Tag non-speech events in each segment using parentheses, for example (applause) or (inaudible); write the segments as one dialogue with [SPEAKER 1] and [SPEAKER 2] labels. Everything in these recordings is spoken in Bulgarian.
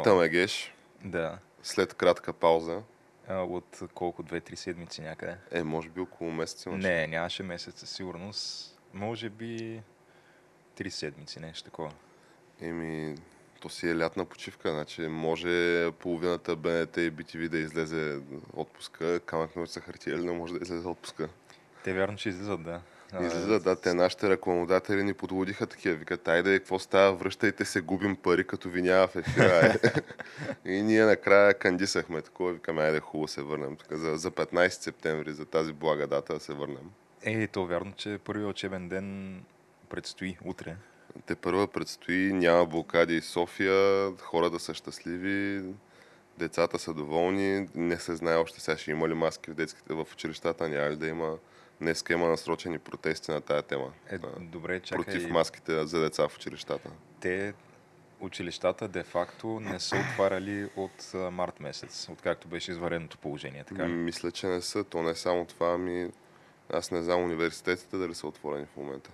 [SPEAKER 1] Отлитаме, Геш,
[SPEAKER 2] Да.
[SPEAKER 1] след кратка пауза.
[SPEAKER 2] А, от колко? Две-три седмици някъде?
[SPEAKER 1] Е, може би около месец имаше.
[SPEAKER 2] Не, нямаше месец със сигурност. Може би три седмици, нещо такова.
[SPEAKER 1] Еми, то си е лятна почивка, значи може половината БНТ и BTV да излезе отпуска, камък ножица хартия или не може да излезе отпуска.
[SPEAKER 2] Те вярно, че излизат, да.
[SPEAKER 1] Излиза, да, те нашите рекламодатели ни подлудиха такива. Викат, айде, какво става, връщайте се, губим пари, като ви няма в ефира. е. (laughs) и ние накрая кандисахме такова, викаме, айде, хубаво се върнем. Така, за, за 15 септември, за тази блага дата да се върнем.
[SPEAKER 2] Е, то вярно, че първият учебен ден предстои утре.
[SPEAKER 1] Те първа предстои, няма блокади в София, хора да са щастливи, децата са доволни, не се знае още сега ще има ли маски в детските в училищата, няма ли да има. Днеска има насрочени протести на тая тема.
[SPEAKER 2] Е, добре, чакай.
[SPEAKER 1] против маските за деца в училищата.
[SPEAKER 2] Те, училищата, де-факто не са отваряли от а, март месец, откакто беше извареното положение. Така
[SPEAKER 1] Мисля, че не са. То не е само това, ами аз не знам университетите дали са отворени в момента.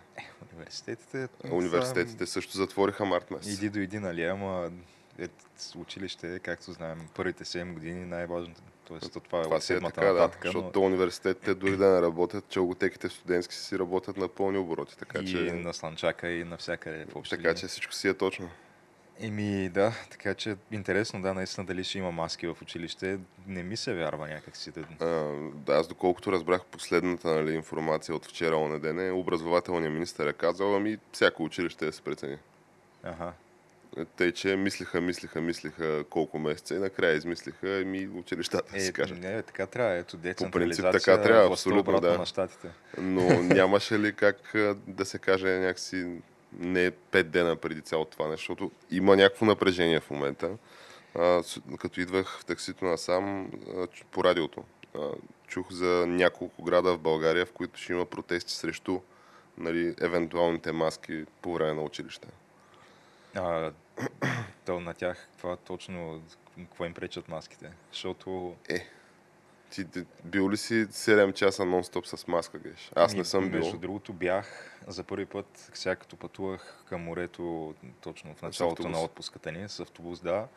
[SPEAKER 2] Университетите.
[SPEAKER 1] А Университетите също затвориха март месец.
[SPEAKER 2] Иди до иди, нали, ама е, училище, както знаем, първите 7 години най-важното. Тоест, то това е
[SPEAKER 1] Това си е така, да.
[SPEAKER 2] нататък.
[SPEAKER 1] Защото
[SPEAKER 2] но...
[SPEAKER 1] университетите дори да не работят, челготеките студентски си работят на пълни обороти. Така
[SPEAKER 2] и
[SPEAKER 1] че,
[SPEAKER 2] на Слънчака и навсякъде в общи
[SPEAKER 1] така че всичко си е точно.
[SPEAKER 2] Еми да, така че интересно, да, наистина дали ще има маски в училище. Не ми се вярва някакси. Да...
[SPEAKER 1] А, да, аз доколкото разбрах последната нали, информация от вчера онеден, образователният министър е казал, ами всяко училище да се прецени.
[SPEAKER 2] Ага.
[SPEAKER 1] Тъй, че мислиха, мислиха, мислиха колко месеца и накрая измислиха ми училищата,
[SPEAKER 2] Е,
[SPEAKER 1] се кажат.
[SPEAKER 2] не, така трябва. Ето,
[SPEAKER 1] принцип
[SPEAKER 2] децентрализация,
[SPEAKER 1] така трябва, абсолютно, да.
[SPEAKER 2] на щатите.
[SPEAKER 1] Но (laughs) нямаше ли как да се каже някакси не пет дена преди цялото това нещо, защото има някакво напрежение в момента. А, като идвах в таксито насам а, по радиото, а, чух за няколко града в България, в които ще има протести срещу нали, евентуалните маски по време на училище.
[SPEAKER 2] А, то на тях, това точно, какво им пречат маските? Защото
[SPEAKER 1] Ти ти бил ли си 7 часа нон-стоп с маска, геш? Аз не съм бил.
[SPEAKER 2] Между другото бях за първи път, сега като пътувах към морето, точно в началото на отпуската ни, с автобус, да.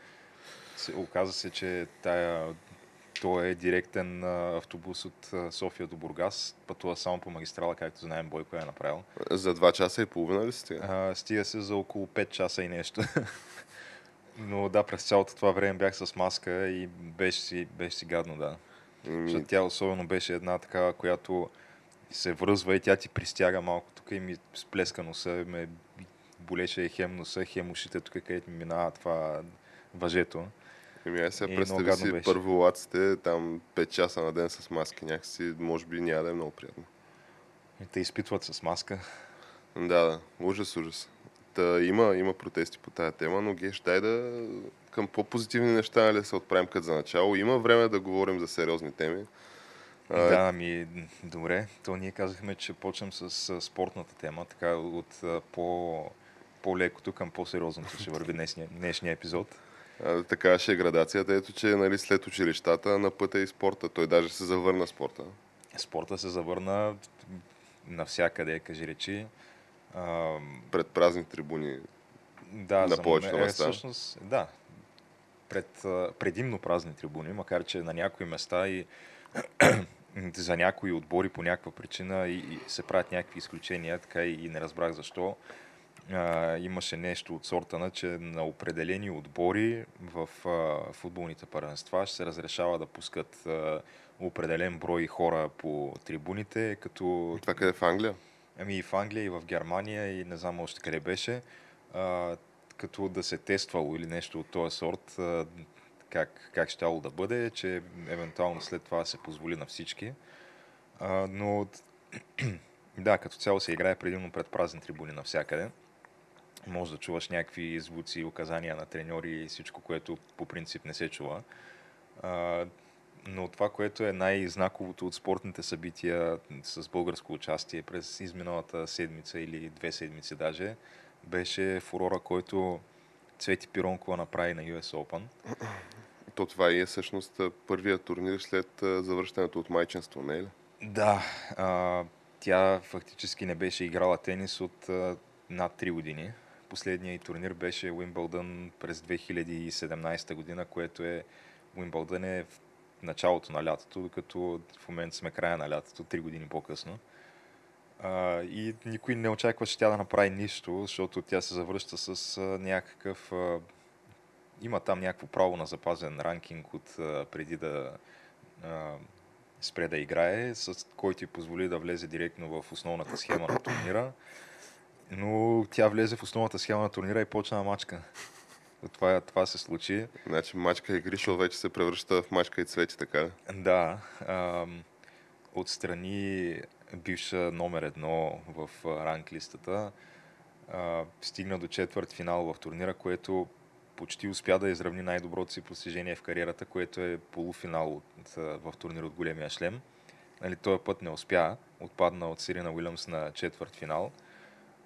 [SPEAKER 2] Се, оказа се, че тая, то е директен автобус от София до Бургас. Пътува само по магистрала, както знаем, Бойко е направил.
[SPEAKER 1] За 2 часа и половина ли стига?
[SPEAKER 2] А, стига се за около 5 часа и нещо. (laughs) Но да, през цялото това време бях с маска и беше си, беше си гадно, да.
[SPEAKER 1] Ами,
[SPEAKER 2] Защото тя особено беше една такава, която се връзва и тя ти пристяга малко тук и ми сплеска носа, ме болеше хем носа, хем ушите, тук където ми минава това въжето.
[SPEAKER 1] Еми, ай сега
[SPEAKER 2] И
[SPEAKER 1] представи си
[SPEAKER 2] беше.
[SPEAKER 1] първолаците там 5 часа на ден с маски. Някакси, може би няма да е много приятно.
[SPEAKER 2] И те изпитват с маска.
[SPEAKER 1] Да, да, ужас, ужас. Та, има, има протести по тая тема, но геш, дай да към по-позитивни неща нали, се отправим като за начало. Има време да говорим за сериозни теми.
[SPEAKER 2] Да, ами добре. То ние казахме, че почнем с спортната тема, така от по, по-лекото към по-сериозното ще върви днешния, днешния епизод.
[SPEAKER 1] Така ще е градацията. Ето, че нали, след училищата на пътя и спорта. Той даже се завърна спорта.
[SPEAKER 2] Спорта се завърна навсякъде, кажи речи. А,
[SPEAKER 1] Пред празни трибуни.
[SPEAKER 2] Да,
[SPEAKER 1] На повечето
[SPEAKER 2] мен- е,
[SPEAKER 1] места.
[SPEAKER 2] Всъщност, да. Пред, предимно празни трибуни, макар че на някои места и (clears throat) за някои отбори по някаква причина и, и се правят някакви изключения, така и, и не разбрах защо. А, имаше нещо от сорта на, че на определени отбори в а, футболните първенства ще се разрешава да пускат а, определен брой хора по трибуните, като...
[SPEAKER 1] Това къде в Англия?
[SPEAKER 2] Ами и в Англия, и в Германия, и не знам още къде беше, а, като да се тествало или нещо от този сорт, а, как, как щяло да бъде, че евентуално след това се позволи на всички. А, но (clears throat) да, като цяло се играе предимно пред празни трибуни навсякъде. Може да чуваш някакви звуци, указания на треньори и всичко, което по принцип не се чува. А, но това, което е най-знаковото от спортните събития с българско участие през изминалата седмица или две седмици даже, беше фурора, който Цвети Пиронкова направи на US Open. (clears throat)
[SPEAKER 1] То това и е всъщност първият турнир след завръщането от майчинство, не е ли?
[SPEAKER 2] Да, а, тя фактически не беше играла тенис от а, над 3 години. Последният турнир беше Уимбълдън през 2017 година, което е Уимбълдън е в началото на лятото, докато в момента сме края на лятото, 3 години по-късно. А, и никой не очакваше тя да направи нищо, защото тя се завръща с а, някакъв... А, има там някакво право на запазен ранкинг от а, преди да а, спре да играе, с който ти позволи да влезе директно в основната схема на турнира. Но тя влезе в основната схема на турнира и почна мачка. (laughs) Това, това се случи.
[SPEAKER 1] Значи мачка и Гришо вече се превръща в мачка и цвети, така ли?
[SPEAKER 2] Да. Ам, отстрани бивша номер едно в ранглистата. А, стигна до четвърт финал в турнира, което почти успя да изравни най-доброто си постижение в кариерата, което е полуфинал от, в турнир от големия шлем. Нали, този път не успя, отпадна от Сирина Уилямс на четвърт финал.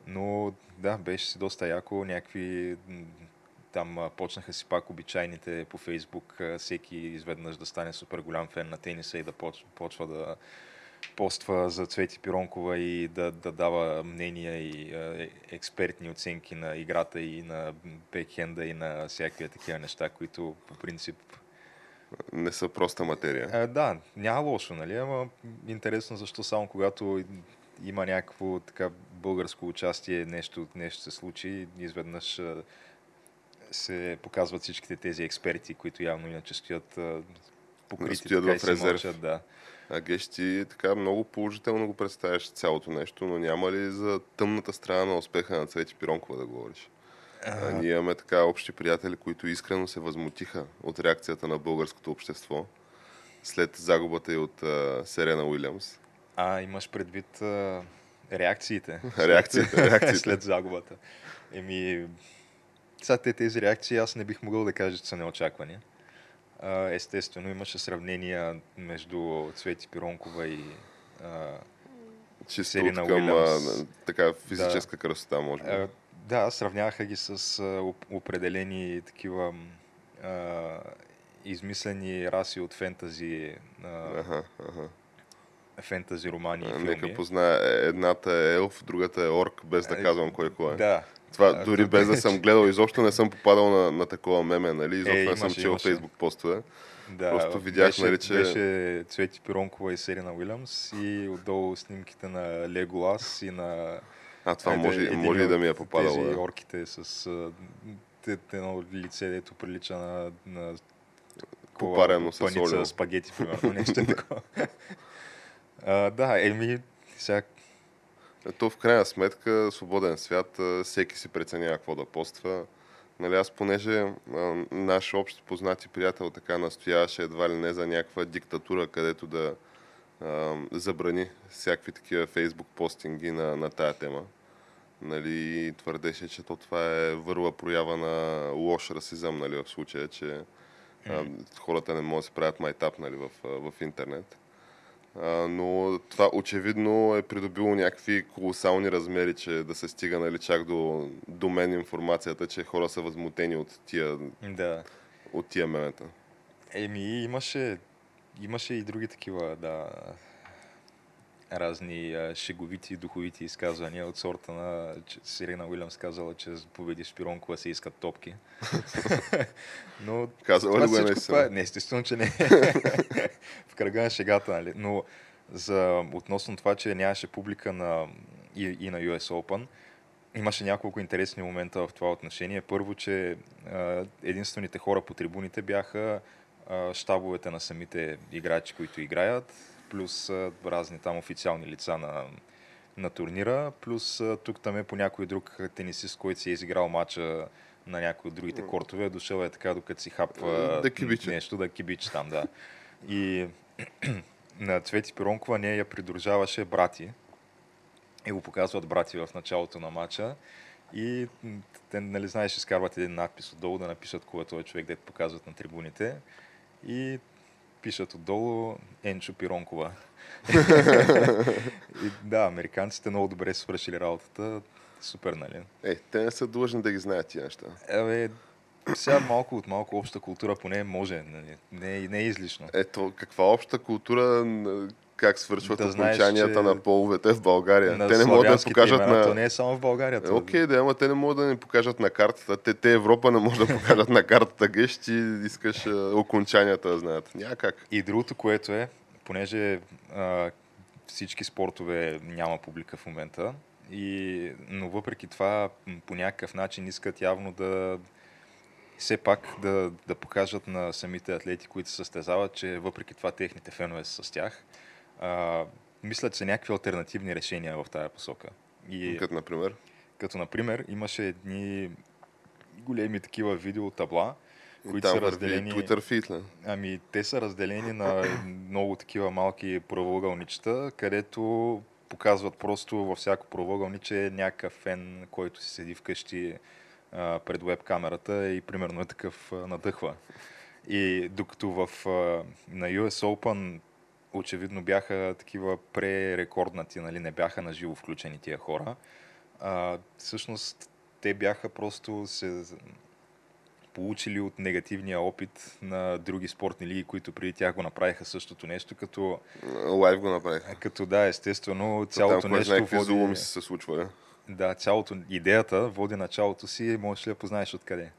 [SPEAKER 2] Но да, беше си доста яко, някакви там почнаха си пак обичайните по Фейсбук, всеки изведнъж да стане супер голям фен на тениса и да почва да поства за Цвети Пиронкова и да, да дава мнения и е, експертни оценки на играта и на бекхенда и на всякакви такива неща, които по принцип
[SPEAKER 1] не са проста материя.
[SPEAKER 2] А, да, няма лошо, нали? Ама интересно защо само когато има някакво така българско участие, нещо, нещо се случи, изведнъж се показват всичките тези експерти, които явно иначе стоят покрити
[SPEAKER 1] стоят
[SPEAKER 2] така
[SPEAKER 1] в резерв.
[SPEAKER 2] Мълчат, да.
[SPEAKER 1] А Геш, ти така много положително го представяш цялото нещо, но няма ли за тъмната страна на успеха на Цвети Пиронкова да говориш? А, ние имаме така общи приятели, които искрено се възмутиха от реакцията на българското общество след загубата и от а, Серена Уилямс.
[SPEAKER 2] А, имаш предвид а, реакциите. (laughs)
[SPEAKER 1] реакциите, реакциите.
[SPEAKER 2] след загубата. Еми, сега те тези реакции аз не бих могъл да кажа, че са неочаквани. А, естествено, имаше сравнения между Цвети Пиронкова и а,
[SPEAKER 1] Чисто
[SPEAKER 2] Серина
[SPEAKER 1] към а,
[SPEAKER 2] Уилямс.
[SPEAKER 1] така физическа красота, може би.
[SPEAKER 2] А, да, сравняваха ги с а, оп- определени такива а, измислени раси от фентази, а,
[SPEAKER 1] Аха, аха.
[SPEAKER 2] Фентази романи и филми.
[SPEAKER 1] Нека позная, едната е елф, другата е орк, без да
[SPEAKER 2] Е,
[SPEAKER 1] казвам кой кой е.
[SPEAKER 2] Да.
[SPEAKER 1] Това
[SPEAKER 2] А,
[SPEAKER 1] дори без да съм гледал, изобщо не съм попадал на, на такова меме, нали? Изобщо
[SPEAKER 2] Е,
[SPEAKER 1] не съм чел фейсбук постове.
[SPEAKER 2] Да,
[SPEAKER 1] Просто видях,
[SPEAKER 2] беше,
[SPEAKER 1] нали, че-
[SPEAKER 2] Беше Цвети Пиронкова и Серина Уилямс и отдолу снимките на Леголас и на...
[SPEAKER 1] А, това
[SPEAKER 2] Ете,
[SPEAKER 1] може,
[SPEAKER 2] един
[SPEAKER 1] може и да ми е попадало.
[SPEAKER 2] Тези
[SPEAKER 1] Да.
[SPEAKER 2] орките с едно лице, дето прилича на, на
[SPEAKER 1] Попарено с олио.
[SPEAKER 2] спагети, примерно, нещо е (laughs) такова. А, да, еми, сега
[SPEAKER 1] Ето в крайна сметка, свободен свят, всеки си преценява какво да поства. Нали, аз понеже а, наш общ познат и приятел така настояваше едва ли не за някаква диктатура, където да а, забрани всякакви такива фейсбук постинги на, на тая тема. Нали, твърдеше, че то това е върла проява на лош расизъм нали, в случая, че а, хората не могат да се правят майтап нали, в, в интернет. Но това очевидно е придобило някакви колосални размери, че да се стига нали, чак до, до мен информацията, че хора са възмутени от тия,
[SPEAKER 2] да.
[SPEAKER 1] от тия мемета.
[SPEAKER 2] Еми, имаше, имаше и други такива, да, разни а, шеговити и духовити изказвания от сорта на че Сирена Уилямс казала, че за победи Шпиронкова се искат топки. (laughs) Но
[SPEAKER 1] Казала
[SPEAKER 2] това
[SPEAKER 1] ли
[SPEAKER 2] всичко това е, не, естествено, че не. (laughs) в кръга на шегата, нали? Но за, относно това, че нямаше публика на, и, и на US Open, имаше няколко интересни момента в това отношение. Първо, че а, единствените хора по трибуните бяха а, щабовете на самите играчи, които играят, плюс разни там официални лица на, на турнира, плюс тук там е по някой друг тенисист, който си е изиграл матча на някои от другите кортове, дошъл е така, докато си хапва
[SPEAKER 1] Да
[SPEAKER 2] нещо, да кибичи там, да. И (clears throat) на Цвети Пиронкова нея я придружаваше брати, и го показват брати в началото на матча. И те, нали знаеш, изкарват един надпис отдолу да напишат кой е този човек, дето показват на трибуните. И пишат отдолу Енчо Пиронкова. (laughs) и да, американците много добре са свършили работата. Супер, нали?
[SPEAKER 1] Е, те не са длъжни да ги знаят тия неща.
[SPEAKER 2] Абе, сега малко от малко обща култура поне може. Нали? Не, не е излишно.
[SPEAKER 1] Ето, каква обща култура, как свършват
[SPEAKER 2] Да знаеш,
[SPEAKER 1] окончанията
[SPEAKER 2] че
[SPEAKER 1] на половете в България.
[SPEAKER 2] На
[SPEAKER 1] те не могат да
[SPEAKER 2] славянските
[SPEAKER 1] покажат на...
[SPEAKER 2] То не е само в България.
[SPEAKER 1] Е, Окей, да, ама те не могат да ни покажат на картата. Те, те Европа не може да покажат на картата. Геш, ти искаш а, окончанията да знаят. Няма как.
[SPEAKER 2] И другото, което е, понеже а, всички спортове няма публика в момента, и, но въпреки това по някакъв начин искат явно да все пак да, да покажат на самите атлети, които се състезават, че въпреки това техните фенове са с тях. А, мислят се някакви альтернативни решения в тази посока. И
[SPEAKER 1] Като, например,
[SPEAKER 2] като например имаше едни големи такива видеотабла,
[SPEAKER 1] и
[SPEAKER 2] които са разделени...
[SPEAKER 1] Twitter feed, ли?
[SPEAKER 2] Ами, те са разделени на много такива малки правоъгълничета, където показват просто във всяко правоъгълниче някакъв фен, който си седи вкъщи а, пред веб камерата и примерно е такъв а, надъхва. И докато в, а, на US Open очевидно бяха такива пререкорднати, нали, не бяха на живо включени тия хора, а, всъщност те бяха просто се получили от негативния опит на други спортни лиги, които преди тях го направиха същото нещо, като,
[SPEAKER 1] Лайв го направиха.
[SPEAKER 2] като да, естествено,
[SPEAKER 1] Цялото там, знае
[SPEAKER 2] нещо води...
[SPEAKER 1] зулуми са се случвали.
[SPEAKER 2] Да, цялото, идеята води началото си, можеш ли да познаеш откъде?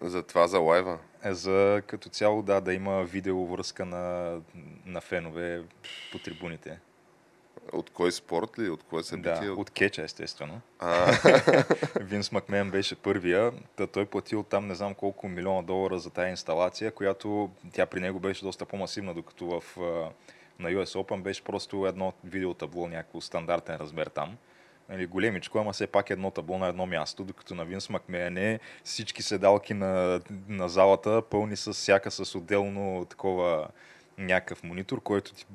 [SPEAKER 1] За това, за лайва.
[SPEAKER 2] Е, За като цяло, да, да има видеовръзка на, на фенове по трибуните.
[SPEAKER 1] От кой спорт ли? От кое събитие?
[SPEAKER 2] Да, от кеча, естествено. (laughs) Винс Макмен беше първия, да той платил там не знам колко милиона долара за тази инсталация, която тя при него беше доста по-масивна, докато в, на US Open беше просто едно видеотабло, някакво стандартен размер там. Нали, големичко, ама все пак едно табло на едно място, докато на Винс Макмен е всички седалки на, на залата пълни с всяка с отделно такова някакъв монитор, който ти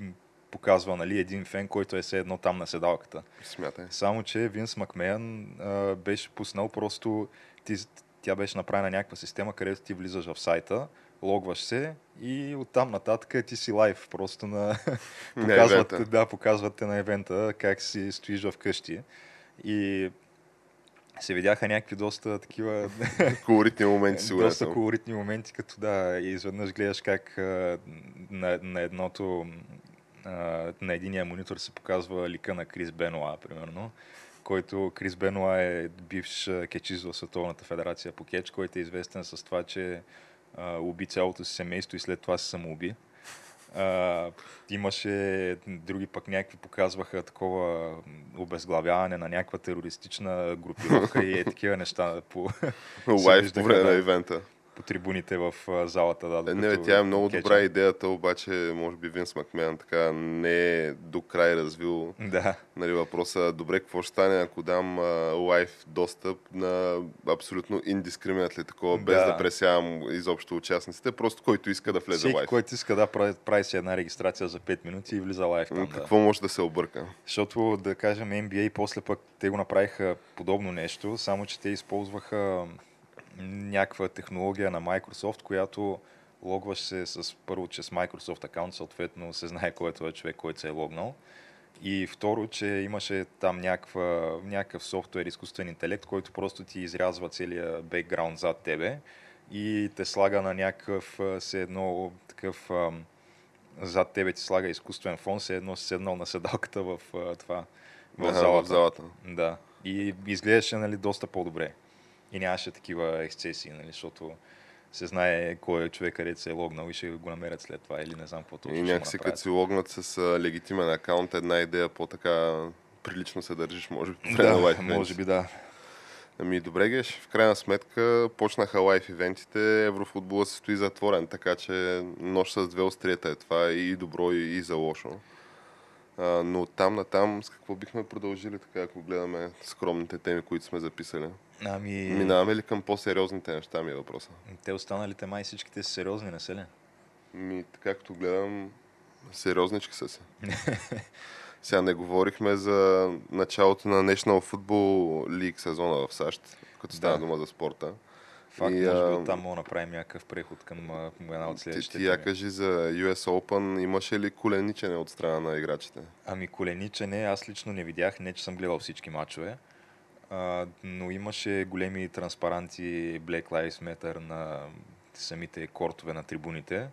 [SPEAKER 2] показва нали, един фен, който е все едно там на седалката.
[SPEAKER 1] смятай.
[SPEAKER 2] Само, че Винс Макмеян а, беше пуснал просто, ти, тя беше направена някаква система, където ти влизаш в сайта, логваш се и оттам нататък ти си лайв, просто на... (laughs)
[SPEAKER 1] На
[SPEAKER 2] показват,
[SPEAKER 1] евента.
[SPEAKER 2] да, показват те на евента, как си стоиш вкъщи. И се видяха някакви доста такива (laughs)
[SPEAKER 1] Колоритни моменти, (laughs) сигурен
[SPEAKER 2] доста колоритни моменти, като да, и изведнъж гледаш как на, на едното, на единия монитор се показва лика на Крис Бенуа, примерно, който Крис Бенуа е бивш кечист в Световната федерация по кетч, който е известен с това, че а, уби цялото си семейство и след това се самоуби. А, имаше други пък някакви показваха такова обезглавяване на някаква терористична групировка и е такива неща по,
[SPEAKER 1] Лайв по време на ивента.
[SPEAKER 2] По трибуните в залата. Да,
[SPEAKER 1] Е, Не,
[SPEAKER 2] докато
[SPEAKER 1] тя е много
[SPEAKER 2] кеча.
[SPEAKER 1] добра идеята, обаче може би Винс Макмен така не е до край развил
[SPEAKER 2] Да,
[SPEAKER 1] нали, въпроса. Добре, какво ще стане, ако дам а, лайв достъп на абсолютно индискриминатли такова, без
[SPEAKER 2] Да.
[SPEAKER 1] пресявам изобщо участниците, просто който иска да влезе
[SPEAKER 2] всеки,
[SPEAKER 1] лайв.
[SPEAKER 2] който иска да прави, прави си една регистрация за 5 минути и влиза лайв там.
[SPEAKER 1] М,
[SPEAKER 2] Да.
[SPEAKER 1] Какво може да се обърка?
[SPEAKER 2] Защото, да кажем, NBA после пък те го направиха подобно нещо, само че те използваха някаква технология на Microsoft, която логваш се с първо, че с Microsoft аккаунт, съответно се знае кой е този човек, който се е логнал. И второ, че имаше там някаква, някакъв софтуер, изкуствен интелект, който просто ти изрязва целия бекграунд зад тебе и те слага на някакъв, а, все едно такъв зад тебе ти слага изкуствен фон, все едно си седнал на седалката в това, в залата.
[SPEAKER 1] в залата.
[SPEAKER 2] Да. И изглеждаше нали, доста по-добре. И нямаше такива ексцесии, нали, защото се знае кой е човек, където се е логнал и ще го намерят след това или не знам какво точно
[SPEAKER 1] И някакси като си логнат с а, легитимен акаунт, една идея по-така прилично се държиш, може би,
[SPEAKER 2] Да,
[SPEAKER 1] лайф
[SPEAKER 2] може би да.
[SPEAKER 1] Ами добре, Геш, в крайна сметка почнаха лайф ивентите, Еврофутбола се стои затворен, така че нощ с две остриета е това и добро и, и за лошо. А, но там на там с какво бихме продължили така, ако гледаме скромните теми, които сме записали?
[SPEAKER 2] Ами,
[SPEAKER 1] Минаваме ли към по-сериозните неща ми е въпроса?
[SPEAKER 2] те останалите май всичките са сериозни, не са ли?
[SPEAKER 1] Ми, така като гледам, сериознички са се. (laughs) Сега не говорихме за началото на National Football League сезона в САЩ, като става
[SPEAKER 2] Да.
[SPEAKER 1] дума за спорта.
[SPEAKER 2] Факт,
[SPEAKER 1] И,
[SPEAKER 2] може би
[SPEAKER 1] а,
[SPEAKER 2] оттам мога да направим някакъв преход към а, една от
[SPEAKER 1] Ти,
[SPEAKER 2] следващите.
[SPEAKER 1] ти я
[SPEAKER 2] теми.
[SPEAKER 1] кажи за US Open, имаше ли коленичене от страна на играчите?
[SPEAKER 2] Ами коленичене, аз лично не видях, не че съм гледал всички матчове, но имаше големи транспаранти Black Lives Matter на самите кортове на трибуните.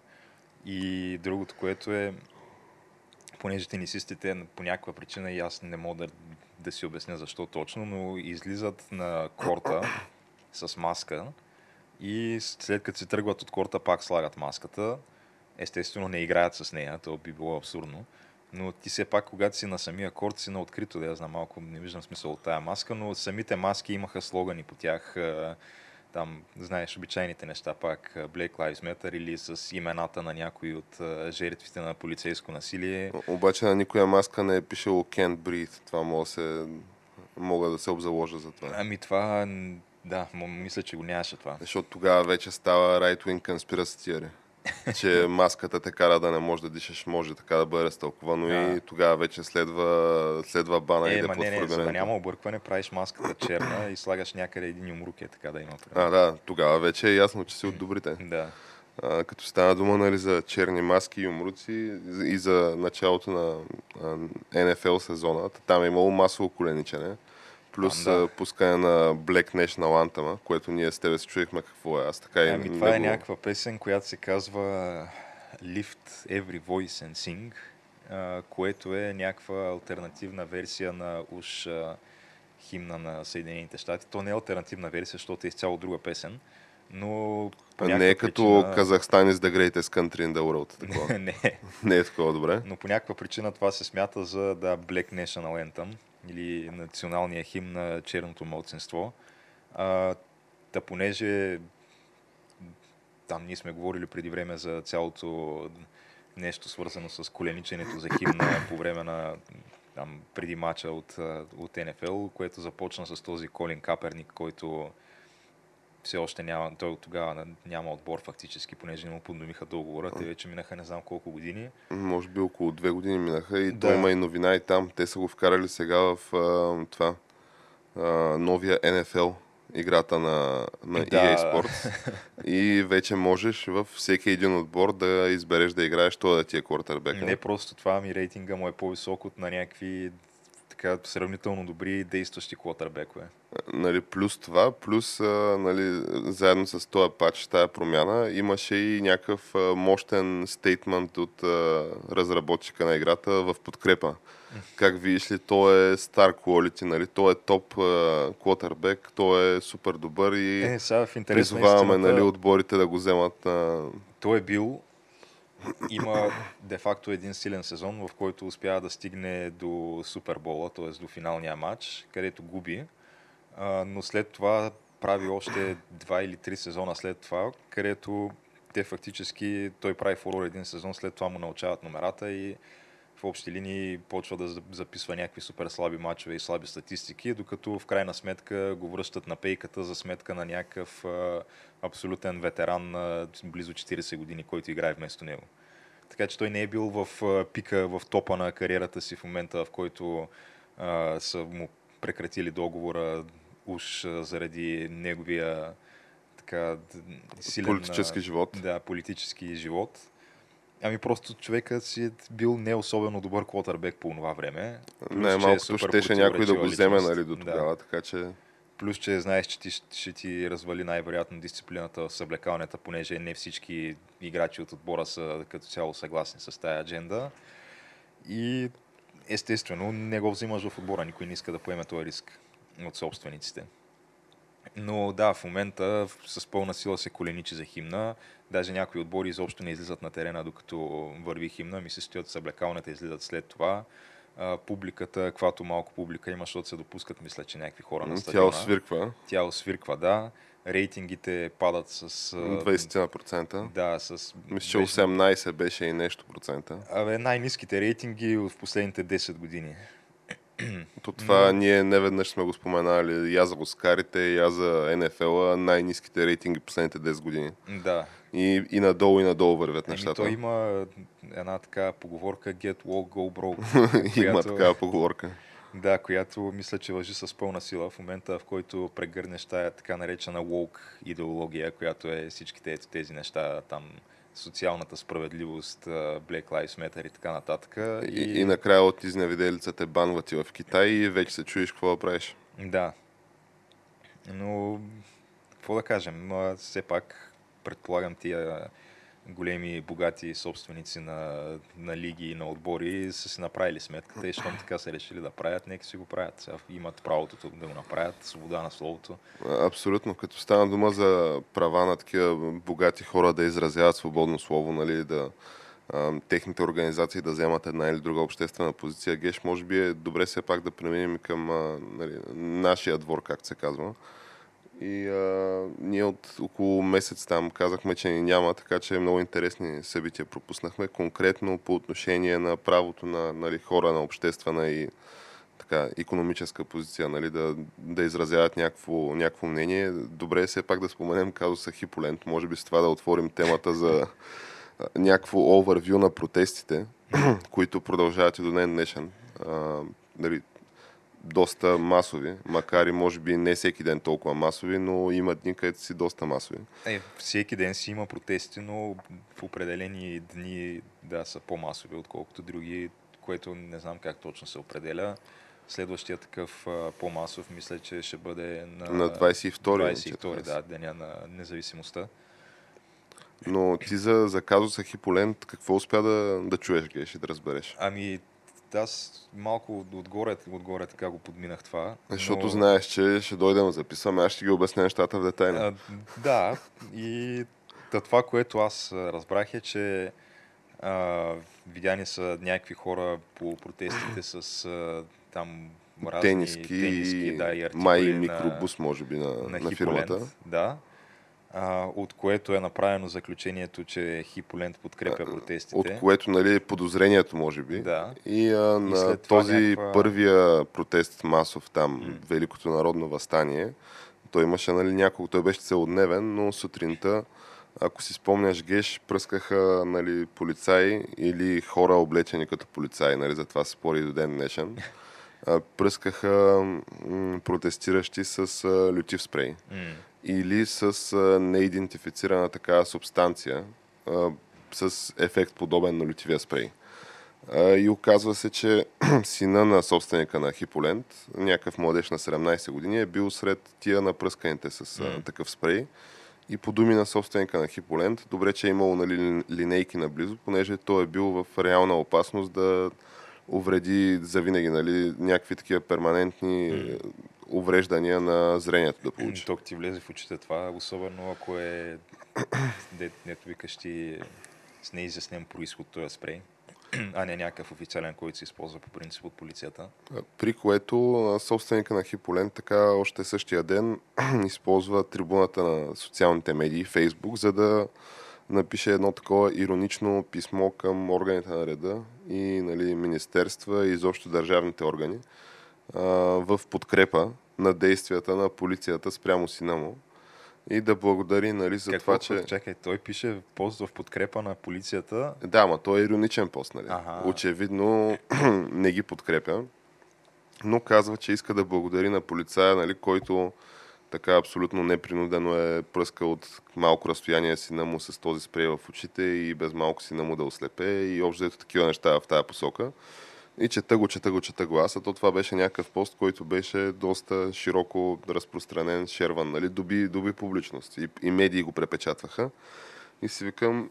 [SPEAKER 2] И другото, което е, понеже тенисистите по някаква причина и аз не мога да, да си обясня защо точно, но излизат на корта с маска и след като се тръгват от корта пак слагат маската. Естествено не играят с нея, то би било абсурдно. Но ти все пак, когато си на самия корт, си на открито, да я знам малко, не виждам смисъл от тая маска, но самите маски имаха слогани по тях, там, знаеш, обичайните неща пак, Black Lives Matter или с имената на някои от жертвите на полицейско насилие.
[SPEAKER 1] Обаче на никоя маска не е пишело Can't Breathe. Това мога се, мога да се обзаложа за това.
[SPEAKER 2] Ами това, да, мисля, че го нямаше това.
[SPEAKER 1] Защото тогава вече става right-wing conspiracy theory. Че маската те кара да не можеш да дишаш, може така да бъде разтълкувано
[SPEAKER 2] Да.
[SPEAKER 1] и тогава вече следва, следва бана и
[SPEAKER 2] Е,
[SPEAKER 1] да
[SPEAKER 2] ма не, не, за да няма объркване, правиш маската черна и слагаш някъде един умрук, е така да има.
[SPEAKER 1] А, да, тогава вече е ясно, че си от добрите. (laughs)
[SPEAKER 2] Да.
[SPEAKER 1] А, като стана дума нали, за черни маски и умруци и за началото на а, НФЛ сезона, там е имало масово коленичене, плюс
[SPEAKER 2] Там, да.
[SPEAKER 1] пускане на Black National Anthem, което ние с тебе се чуехме какво е. Аз така и
[SPEAKER 2] Ами
[SPEAKER 1] не
[SPEAKER 2] това е някаква песен, която се казва Lift Every Voice and Sing, а, което е някаква альтернативна версия на уж а, химна на Съединените щати. То не е альтернативна версия, защото е изцяло друга песен, но
[SPEAKER 1] не е като
[SPEAKER 2] причина...
[SPEAKER 1] Казахстан is the greatest country in the world. Такова. (laughs)
[SPEAKER 2] не,
[SPEAKER 1] не е такова добре.
[SPEAKER 2] но по някаква причина това се смята за да, Black National Anthem или националния химн на черното младсинство. А, та понеже там ние сме говорили преди време за цялото нещо свързано с колениченето за химна по време на там, преди мача от, от НФЛ, което започна с този Колин Каперник, който все още няма, той от тогава няма отбор фактически, понеже не му подновиха договора. Те вече минаха не знам колко години.
[SPEAKER 1] Може би около две години минаха и
[SPEAKER 2] Да.
[SPEAKER 1] той има и новина и там. Те са го вкарали сега в а, това а, новия NFL играта на, на
[SPEAKER 2] Да.
[SPEAKER 1] EA Sports. (laughs) И вече можеш във всеки един отбор да избереш да играеш той да ти е квартърбек.
[SPEAKER 2] Не просто това, ами рейтинга му е по-висок от на някакви така сравнително добри действащи квотърбекове.
[SPEAKER 1] Нали, плюс това, плюс нали, заедно с този пач, тази промяна, имаше и някакъв мощен стейтмент от разработчика на играта в подкрепа. Как видиш ли, той е star quality, нали, той е топ квотърбек, той е супер добър и
[SPEAKER 2] Е, сега в на
[SPEAKER 1] призоваваме
[SPEAKER 2] истината,
[SPEAKER 1] нали, отборите да го вземат. А,
[SPEAKER 2] той е бил, има де-факто един силен сезон, в който успява да стигне до Супербола, т.е. до финалния матч, където губи, а, но след това прави още два или три сезона след това, където те фактически, той прави фурор един сезон, след това му научават номерата и в общи линии почва да за- записва някакви супер слаби матчове и слаби статистики, докато в крайна сметка го връщат на пейката за сметка на някакъв а, абсолютен ветеран на близо 40 години, който играе вместо него. Така че той не е бил в а, пика, в топа на кариерата си в момента, в който а, са му прекратили договора уж заради неговия така силен
[SPEAKER 1] Политически живот.
[SPEAKER 2] Да, политически живот. Ами просто човекът си е бил не особено добър квотърбек по това време. Плюс, че е
[SPEAKER 1] Най-малкото
[SPEAKER 2] супер
[SPEAKER 1] щеше някой да го вземе
[SPEAKER 2] личност.
[SPEAKER 1] нали, до тогава, така че...
[SPEAKER 2] Плюс, че знаеш, че ти, ще ти развали най-вероятно дисциплината в съблекалнята, понеже не всички играчи от отбора са като цяло съгласни с тая адженда. И естествено не го взимаш в отбора, никой не иска да поеме този риск от собствениците. Но да, в момента с пълна сила се коленичи за химна. Даже някои отбори изобщо не излизат на терена, докато върви химна. Ми се стоят в съблекалната, излизат след това. а, публиката, каквато малко публика има, защото се допускат, мисля, че някакви хора на
[SPEAKER 1] Тя
[SPEAKER 2] стадиона.
[SPEAKER 1] освирква.
[SPEAKER 2] Тя освирква, да. Рейтингите падат с... а,
[SPEAKER 1] 20%.
[SPEAKER 2] Да, с...
[SPEAKER 1] Мисля, че
[SPEAKER 2] беше-
[SPEAKER 1] 18 беше и нещо процента.
[SPEAKER 2] Абе, най-низките рейтинги в последните 10 години. (clears throat)
[SPEAKER 1] То това ние не веднъж сме го споменали. Я за Оскарите, я за НФЛ, най-низките рейтинги последните 10 години.
[SPEAKER 2] Да.
[SPEAKER 1] И, и надолу, и надолу вървят
[SPEAKER 2] Еми,
[SPEAKER 1] нещата.
[SPEAKER 2] то има една така поговорка Get Woke, Go Broke. (laughs)
[SPEAKER 1] Има
[SPEAKER 2] която-
[SPEAKER 1] такава поговорка.
[SPEAKER 2] Да, която мисля, че въжи с пълна сила в момента, в който прегърнеш тая така наречена woke идеология, която е всичките ето тези неща, там социалната справедливост, Black Lives Matter и така нататък.
[SPEAKER 1] И, и накрая от изневиделица те банват и в Китай и вече се чуеш какво да правиш.
[SPEAKER 2] Да. Но, какво да кажем, все пак предполагам тия големи, богати собственици на, на лиги и на отбори са си направили сметката и щом така са решили да правят, нека си го правят. Сега имат правото да го направят, свобода на словото.
[SPEAKER 1] Абсолютно. Като стана дума за права на такива богати хора да изразяват свободно слово, нали, да техните организации да вземат една или друга обществена позиция, Геш, може би е добре все пак да преминем към нали, нашия двор, както се казва. И а, ние от около месец там казахме, че ни няма, така че много интересни събития пропуснахме. Конкретно по отношение на правото на нали, хора на обществена и така, економическа позиция, нали, да, да изразяват някакво, някакво мнение. Добре е все пак да споменем казуса Хиполент. Може би с това да отворим темата за някакво овервю на протестите, (clears throat) които продължават и до ден днешен. А, нали, доста масови, макар и може би не всеки ден толкова масови, но има дни, където си доста масови.
[SPEAKER 2] Е, всеки ден си има протести, но в определени дни да са по-масови, отколкото други, което не знам как точно се определя. Следващия такъв а, по-масов, мисля, че ще бъде на,
[SPEAKER 1] На 22-ри,
[SPEAKER 2] 22 да, деня на независимостта.
[SPEAKER 1] Но ти за, за казуса Хиполент, какво успя да, да чуеш, Геш, и да разбереш?
[SPEAKER 2] Ами, аз малко отгоре, отгоре така го подминах това.
[SPEAKER 1] Защото
[SPEAKER 2] но-
[SPEAKER 1] знаеш, че ще дойдем да записваме, аз ще ги обясня нещата в детайли.
[SPEAKER 2] А, да, и това, което аз разбрах е, че а, видяни са някакви хора по протестите с а, там разни
[SPEAKER 1] Тениски,
[SPEAKER 2] тениски да, и
[SPEAKER 1] май и
[SPEAKER 2] на-
[SPEAKER 1] микробус, може би, на,
[SPEAKER 2] на,
[SPEAKER 1] на, фирмата.
[SPEAKER 2] Да. А, от което е направено заключението, че Хиполент подкрепя протестите.
[SPEAKER 1] От което, нали, е подозрението, може би.
[SPEAKER 2] Да.
[SPEAKER 1] И, а, на
[SPEAKER 2] след това
[SPEAKER 1] този
[SPEAKER 2] някаква-
[SPEAKER 1] първия протест масов там, Великото народно възстание, той имаше нали, няколко, той беше целодневен, но сутринта, ако си спомняш, Геш, пръскаха нали, полицаи или хора облечени като полицаи, нали, за това спори и до ден днешен. Пръскаха м- протестиращи с а, лютив спрей
[SPEAKER 2] М.
[SPEAKER 1] или с неидентифицирана такава субстанция с ефект подобен на лютивия спрей. И оказва се, че (clears throat) сина на собственика на Хиполент, някакъв младеж на 17 години, е бил сред тия напръсканите с а, такъв спрей. И по думи на собственика на Хиполент, добре, че е имало нали, линейки наблизо, понеже той е бил в реална опасност да увреди завинаги нали, някакви такива перманентни е, увреждания на зрението да получи.
[SPEAKER 2] Ток ти влезе в очите това, особено ако е, (coughs) де, дето викаш ти, с неизяснен происход този спрей, (coughs) а не някакъв официален, който се използва по принцип от полицията.
[SPEAKER 1] При което собственика на Хиполент така още същия ден (coughs) използва трибуната на социалните медии, Фейсбук, за да напише едно такова иронично писмо към органите на реда и нали, министерства и изобщо държавните органи а, в подкрепа на действията на полицията спрямо сина му и да благодари нали, за
[SPEAKER 2] Какво,
[SPEAKER 1] това, че...
[SPEAKER 2] Чакай, той пише пост в подкрепа на полицията.
[SPEAKER 1] Да, ма той е ироничен пост, нали?
[SPEAKER 2] Аха.
[SPEAKER 1] Очевидно (clears throat) не ги подкрепя, но казва, че иска да благодари на полицая, нали, който така абсолютно непринудено е пръскал от малко разстояние сина му с този спрей в очите и без малко сина му да ослепе и общо ето такива неща в тази посока. И чета го, чета го, чета го аз, а то това беше някакъв пост, който беше доста широко разпространен, шерван, нали, доби, доби публичност и, и медии го препечатваха. И си викам,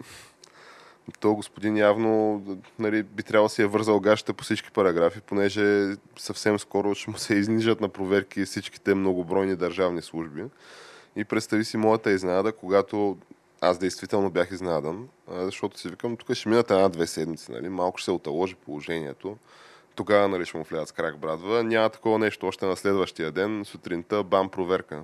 [SPEAKER 1] то господин явно нали, би трябвало да си е вързал гащата по всички параграфи, понеже съвсем скоро ще му се изнижат на проверки всичките многобройни държавни служби. И представи си моята изненада, когато аз действително бях изненадан, защото си викам, тук ще минат една-две седмици, нали? малко ще се оталожи положението. тогава нали, ще му влязат с крак брадва. Няма такова нещо още на следващия ден, сутринта бам проверка.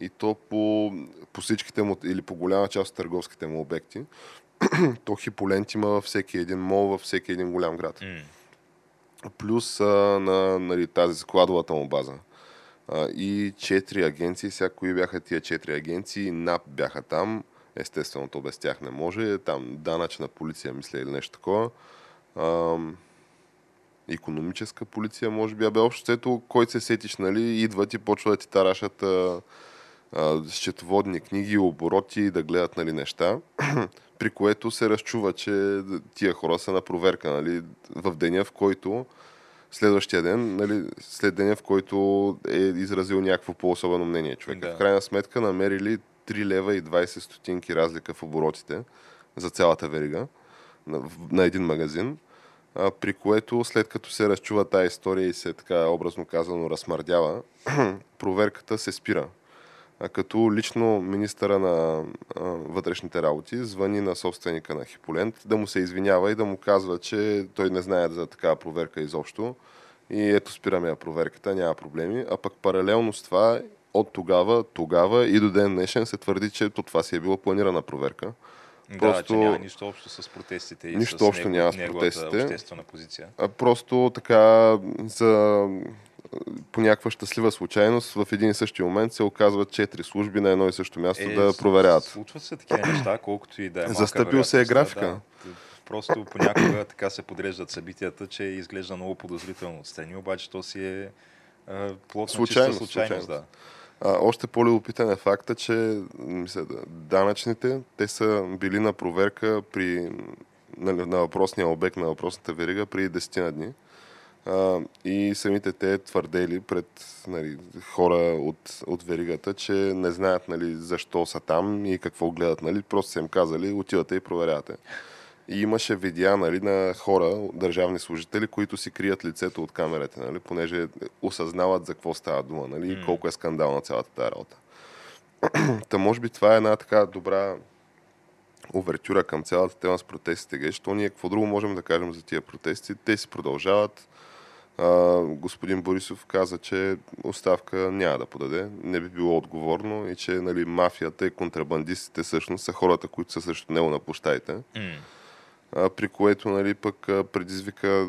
[SPEAKER 1] И то по, по всичките му, или по голяма част от търговските му обекти. (clears throat) то хиполент има във всеки един мол, във всеки един голям град.
[SPEAKER 2] М.
[SPEAKER 1] Плюс а, на нали, тази складовата му база. А, и четири агенции, сега кои бяха тия четири агенции, НАП бяха там, естествено то без тях не може, там данъчна полиция, мисля, или нещо такова. Ам, економическа полиция, може би, абе общо взето, който се сетиш, нали, идват и почва да ти тарашат а, а, счетоводни книги, обороти, да гледат нали, неща, (clears throat) при което се разчува, че тия хора са на проверка нали, в деня, в който следващия ден, нали, след деня, в който е изразил някакво по-особено мнение човек.
[SPEAKER 2] Да.
[SPEAKER 1] В крайна сметка намерили 3 лева и 20 стотинки разлика в оборотите за цялата верига на, на един магазин, а, при което след като се разчува тази история и се така образно казано размърдява, (clears throat) проверката се спира. А като лично министъра на а, вътрешните работи звъни на собственика на Хиполент да му се извинява и да му казва, че той не знае за такава проверка изобщо. И ето спираме проверката, няма проблеми. А пък паралелно с това, от тогава, тогава и до ден днешен се твърди, че то това си е било планирана проверка.
[SPEAKER 2] Да,
[SPEAKER 1] Просто-
[SPEAKER 2] че няма нищо общо с протестите и
[SPEAKER 1] Нищо
[SPEAKER 2] с
[SPEAKER 1] общо
[SPEAKER 2] него,
[SPEAKER 1] няма с протестите.
[SPEAKER 2] обществена позиция.
[SPEAKER 1] А просто така за по някаква щастлива случайност в един и същи момент се оказват четири служби на едно и също място да
[SPEAKER 2] с-
[SPEAKER 1] проверяват.
[SPEAKER 2] Случват се такива неща, колкото и да е
[SPEAKER 1] Застъпил се е графика.
[SPEAKER 2] Да. Просто понякога така се подреждат събитията, че изглежда много подозрително отстрани, обаче то си е плод на
[SPEAKER 1] Случайност,
[SPEAKER 2] чиста случайност.
[SPEAKER 1] случайност.
[SPEAKER 2] Да.
[SPEAKER 1] А, още по-любопитен е факта, че мисля, да, данъчните, те са били на проверка при, на, на въпросния обект на въпросната верига при 10 на дни. А, и самите те твърдели пред нали, хора от, от веригата, че не знаят нали, защо са там и какво гледат. Нали. Просто са им казали, отивате и проверявате. И имаше видеа нали, на хора, държавни служители, които си крият лицето от камерите, нали, понеже осъзнават за какво става дума нали, и колко е скандална цялата тази работа. (clears throat) Та може би това е една така добра овертюра към цялата тема с протестите, геш, то ние какво друго можем да кажем за тия протести? Те си продължават. А, господин Борисов каза, че оставка няма да подаде, не би било отговорно и че нали, мафията и контрабандистите всъщност са хората, които са срещу него на площадите
[SPEAKER 2] М.
[SPEAKER 1] при което нали, пък предизвика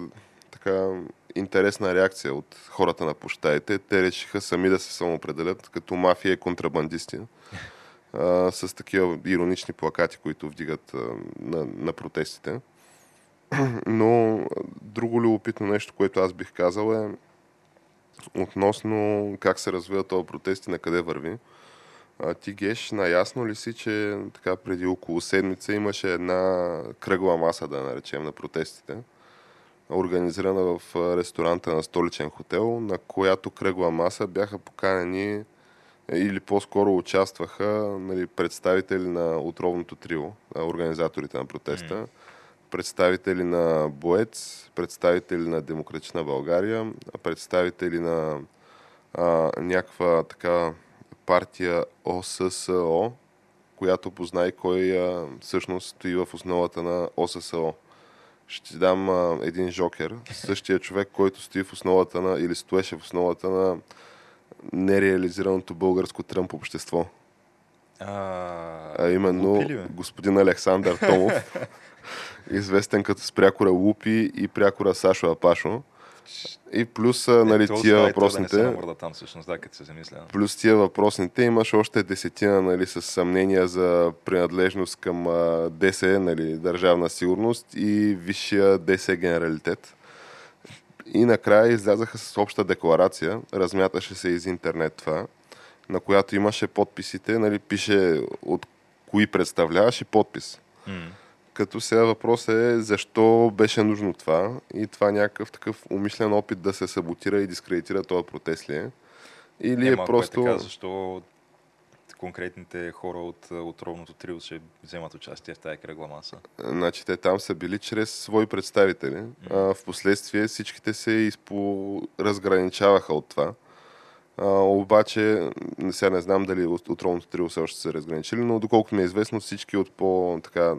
[SPEAKER 1] така интересна реакция от хората на площадите. Те решиха сами да се самоопределят като мафия и контрабандисти а, с такива иронични плакати, които вдигат а, на, на протестите. (clears throat) Но друго любопитно нещо, което аз бих казал е относно как се развива този протест и на къде върви. А, ти, Геш, наясно ли си, че така преди около седмица имаше една кръгла маса, да наречем, на протестите, организирана в ресторанта на столичен хотел, на която кръгла маса бяха поканени е, или по-скоро участваха нали, представители на отровното трио, организаторите на протеста, представители на Боец, представители на Демократична България, представители на а, някаква така партия ОССО, която познай кой а, всъщност стои в основата на ОССО. Ще ти дам а, един жокер. Същия човек, който стои в основата на, или стоеше в основата на нереализираното българско Тръмп общество.
[SPEAKER 2] А,
[SPEAKER 1] А именно
[SPEAKER 2] Лупи
[SPEAKER 1] господин Александър Томов, (laughs) известен като с прякора Лупи и прякора Сашо Апашо. И плюс, нали,
[SPEAKER 2] Е, то
[SPEAKER 1] тия
[SPEAKER 2] той Да не
[SPEAKER 1] въпросните,
[SPEAKER 2] се там всъщност, да, като се замисля.
[SPEAKER 1] плюс тия въпросните, имаш още десетина нали, с съмнения за принадлежност към а, ДС, нали, държавна сигурност и висшия ДС генералитет. И накрая излязаха с обща декларация, размяташе се из интернет това, на която имаше подписите, нали, пише от кои представляваш и подпис.
[SPEAKER 2] М.
[SPEAKER 1] Като сега въпрос е защо беше нужно това и това някакъв такъв умишлен опит да се саботира и дискредитира този протест ли е? Или
[SPEAKER 2] Е,
[SPEAKER 1] е просто...
[SPEAKER 2] е така, защо конкретните хора от отровното трио ще вземат участие в тази кръгла маса.
[SPEAKER 1] Значи те там са били чрез свои представители. А, в последствие всичките се изпо... разграничаваха от това. А, обаче, сега не знам дали от- отровното трио все още са разграничили, но доколкото ми е известно, всички от по така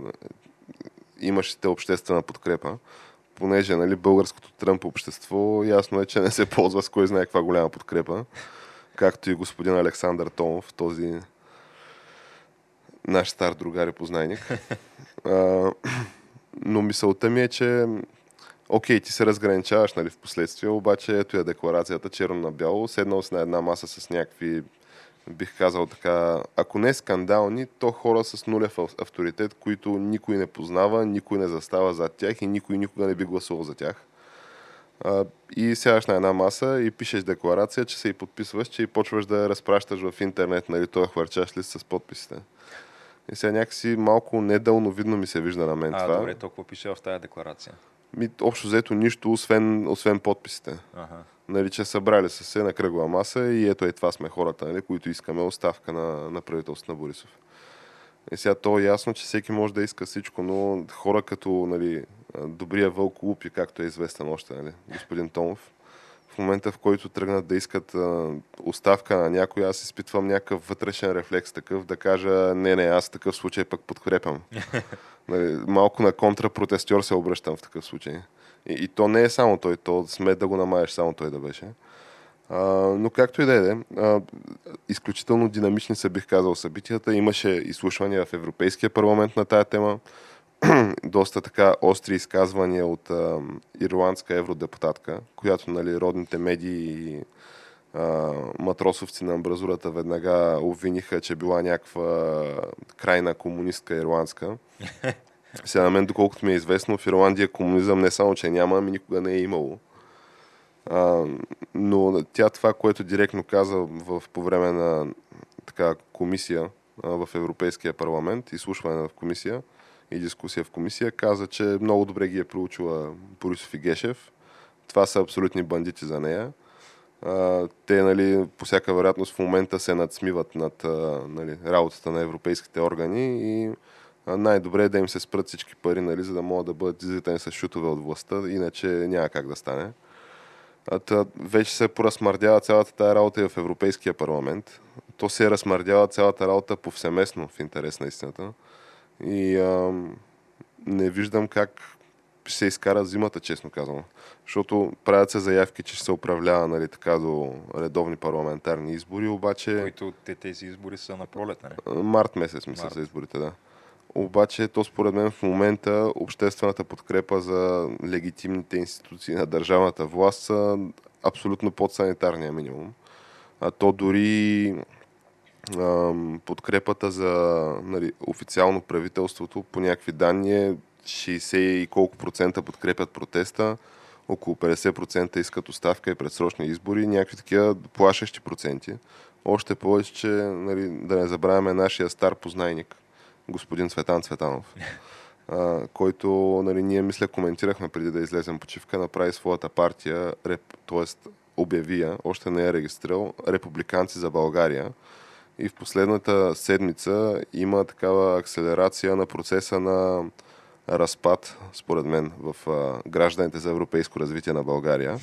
[SPEAKER 1] имащите обществена подкрепа понеже нали, българското Тръмп общество ясно е, че не се ползва с кой знае каква голяма подкрепа. Както и господин Александър Томов, този наш стар другар и познайник. (laughs) А, но мисълта ми е, че окей, ти се разграничаваш нали, в последствие, обаче ето е декларацията черно на бяло, седнал си на една маса с някакви бих казал така, ако не скандални, то хора с нулев авторитет, които никой не познава, никой не застава зад тях и никой никога не би гласувал за тях. А, и сядаш на една маса и пишеш декларация, че се и подписваш, че и почваш да я разпращаш в интернет, нали, това хвърчаш лист с подписите. И сега някакси малко недълновидно ми се вижда на мен
[SPEAKER 2] а,
[SPEAKER 1] това.
[SPEAKER 2] добре, толкова пише в тази декларация.
[SPEAKER 1] Ми, общо взето нищо, освен, освен подписите.
[SPEAKER 2] Ага.
[SPEAKER 1] Нали, че събрали са се на кръгла маса и ето е това сме хората, нали, които искаме оставка на, на правителството на Борисов. И сега то е ясно, че всеки може да иска всичко, но хора като нали, добрия вълк Лупи, както е известен още, нали, господин Томов, в момента в който тръгнат да искат а, оставка на някой, аз изпитвам някакъв вътрешен рефлекс такъв да кажа не, не, аз в такъв случай пък подкрепям. (laughs) нали, малко на контрапротестьор се обръщам в такъв случай. И, то не е само той, то сме да го намаеш, само той да беше. А, но както и да е, а, изключително динамични са, бих казал, събитията. Имаше изслушвания в Европейския парламент на тая тема. (clears throat) Доста така остри изказвания от а, ирландска евродепутатка, която нали, родните медии и а, матросовци на амбразурата веднага обвиниха, че била някаква крайна комунистка ирландска. (laughs) Сега на мен, доколкото ми е известно, в Ирландия комунизъм не само, че няма, ами никога не е имало. А, но тя това, което директно каза в, по време на така, комисия а, в Европейския парламент, изслушване в комисия и дискусия в комисия, каза, че много добре ги е проучила Борисов и Гешев. Това са абсолютни бандити за нея. А, те, нали, по всяка вероятност в момента се надсмиват над а, нали, работата на европейските органи и най-добре е да им се спрат всички пари, нали, за да могат да бъдат излитани с шутове от властта, иначе няма как да стане. А, та, вече се поразмърдява цялата тази работа и в Европейския парламент. То се размърдява цялата работа повсеместно в интерес на истината. И а, не виждам как се изкара зимата, честно казвам. Защото правят се заявки, че ще се управлява нали, така до редовни парламентарни избори, обаче...
[SPEAKER 2] Които те, тези избори са на пролет, нали?
[SPEAKER 1] Март месец, мисля,
[SPEAKER 2] Март.
[SPEAKER 1] за изборите, да. Обаче, то според мен в момента обществената подкрепа за легитимните институции на държавната власт са абсолютно под санитарния минимум. А то дори ам, подкрепата за нали, официално правителството по някакви данни е 60 и колко процента подкрепят протеста, около 50% искат оставка и предсрочни избори, някакви такива плашещи проценти. Още повече, че нали, да не забравяме нашия стар познайник, господин Цветан Цветанов, (laughs) а, който нали, ние мисля коментирахме преди да излезем почивка, направи своята партия, реп, т.е. обяви я, още не е регистрирал, Републиканци за България. И в последната седмица има такава акселерация на процеса на разпад, според мен, в а, гражданите за европейско развитие на България,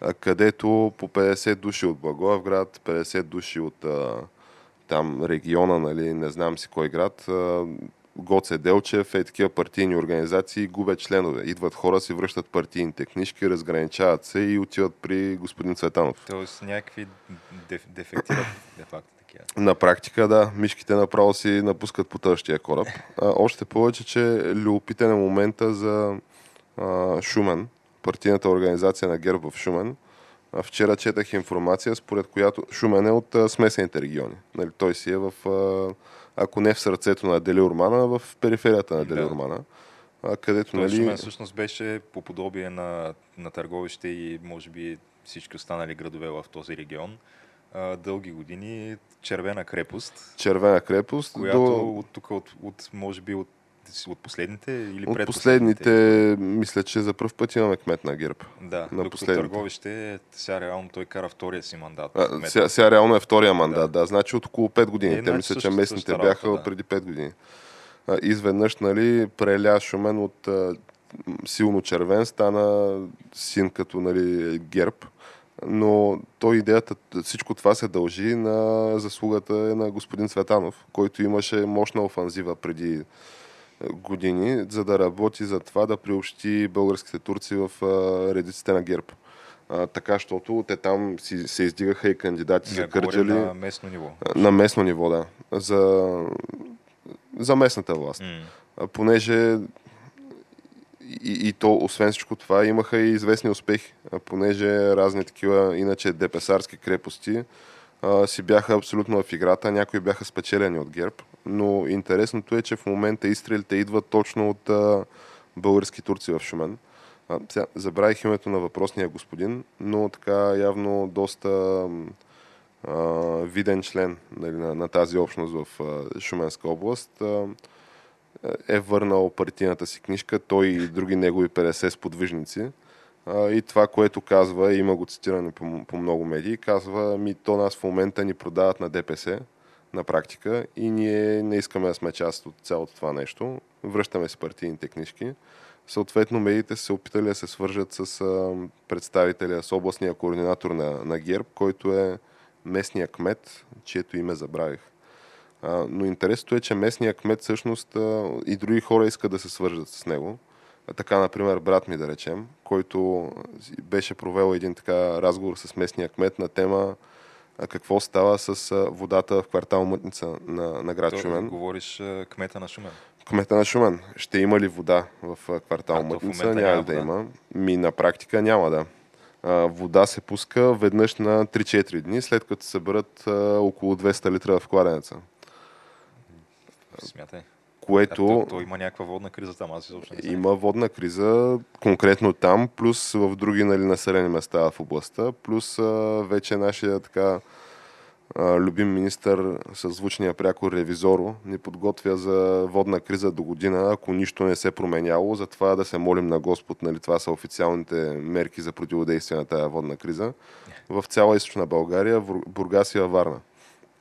[SPEAKER 1] а, където по 50 души от Благоевград, 50 души от а, там региона, нали, не знам си кой град, Гоце Делчев, е такива партийни организации губят членове. Идват хора, си връщат партийните книжки, разграничават се и отиват при господин Цветанов.
[SPEAKER 2] Тоест някакви деф, дефектират де факто такива.
[SPEAKER 1] На практика, да, мишките направо си напускат по тъщия кораб. А, още повече, че любопитен е момента за а, Шумен, партийната организация на ГЕРБ в Шумен. Вчера четах информация, според която Шумен е от а, смесените региони. Нали, той си е в, а, ако не в сърцето на Дели Урмана, в периферията на Дели
[SPEAKER 2] Да.
[SPEAKER 1] А, където,
[SPEAKER 2] Той
[SPEAKER 1] нали,
[SPEAKER 2] Шумен всъщност беше по подобие на, на Търговище и може би всички останали градове в този регион. А, дълги години червена крепост,
[SPEAKER 1] червена крепост.
[SPEAKER 2] която
[SPEAKER 1] до...
[SPEAKER 2] от тук, от, от, може би от, от последните или
[SPEAKER 1] От последните, мисля, че за първ път имаме кмет на ГЕРБ.
[SPEAKER 2] Да,
[SPEAKER 1] на
[SPEAKER 2] докато. Търговище, сега реално той кара втория си мандат.
[SPEAKER 1] А, сега, сега реално е втория мандат, да. да. Значи от около 5 години.
[SPEAKER 2] Е,
[SPEAKER 1] Те мисля, че местните
[SPEAKER 2] същата
[SPEAKER 1] бяха
[SPEAKER 2] работа, да.
[SPEAKER 1] преди 5 години. А, изведнъж, нали, преля Шумен от а, силно червен, стана син като нали, герб. Но то идеята, всичко това се дължи на заслугата на господин Цветанов, който имаше мощна офанзива преди години, за да работи за това да приобщи българските турци в редиците на ГЕРБ. А, така, защото те там си, се издигаха и кандидати за Кърджали.
[SPEAKER 2] На местно ниво.
[SPEAKER 1] На местно ниво, да. За, за местната власт. А, понеже и, и то, освен всичко това, имаха и известни успехи, а, понеже разни такива, иначе депесарски крепости а, си бяха абсолютно в играта, някои бяха спечелени от ГЕРБ, но интересното е, че в момента изстрелите идват точно от а, български турци в Шумен. А, сега, забравих името на въпросния господин, но така явно доста а, виден член нали, на, на тази общност в а, Шуменска област. А, е върнал партийната си книжка, той и други негови 50 сподвижници. И това, което казва, има го цитиране по, по много медии, казва, ми то нас в момента ни продават на ДПС на практика и ние не искаме да сме част от цялото това нещо. Връщаме си партийните книжки. Съответно, медиите са се опитали да се свържат с представителя, с областния координатор на, на ГЕРБ, който е местния кмет, чието име забравих. А, но интересното е, че местният кмет всъщност а, и други хора искат да се свържат с него. А, така, например, брат ми, да речем, който беше провел един така разговор с местния кмет на тема какво става с водата в квартал Мътница на, на град
[SPEAKER 2] То,
[SPEAKER 1] Шумен.
[SPEAKER 2] Говориш кмета на Шумен.
[SPEAKER 1] Кмета на Шумен. Ще има ли вода в квартал
[SPEAKER 2] А,
[SPEAKER 1] Мътница? Няма
[SPEAKER 2] няма
[SPEAKER 1] да има. Ми на практика няма да. Вода се пуска веднъж на 3-4 дни, след като се съберат около 200 литра в кладенеца.
[SPEAKER 2] Смятай.
[SPEAKER 1] Което...
[SPEAKER 2] А, то, то, има някаква водна криза там, аз изобщо не.
[SPEAKER 1] Има водна криза, конкретно там, плюс в други нали, населени места в областта, плюс а, вече нашия така любим министър със звучния прякор Ревизоро ни подготвя за водна криза до година, ако нищо не се променяло, затова да се молим на Господ, нали, това са официалните мерки за противодействие на тази водна криза, в цяла източна България, Бур- Бургас и Варна.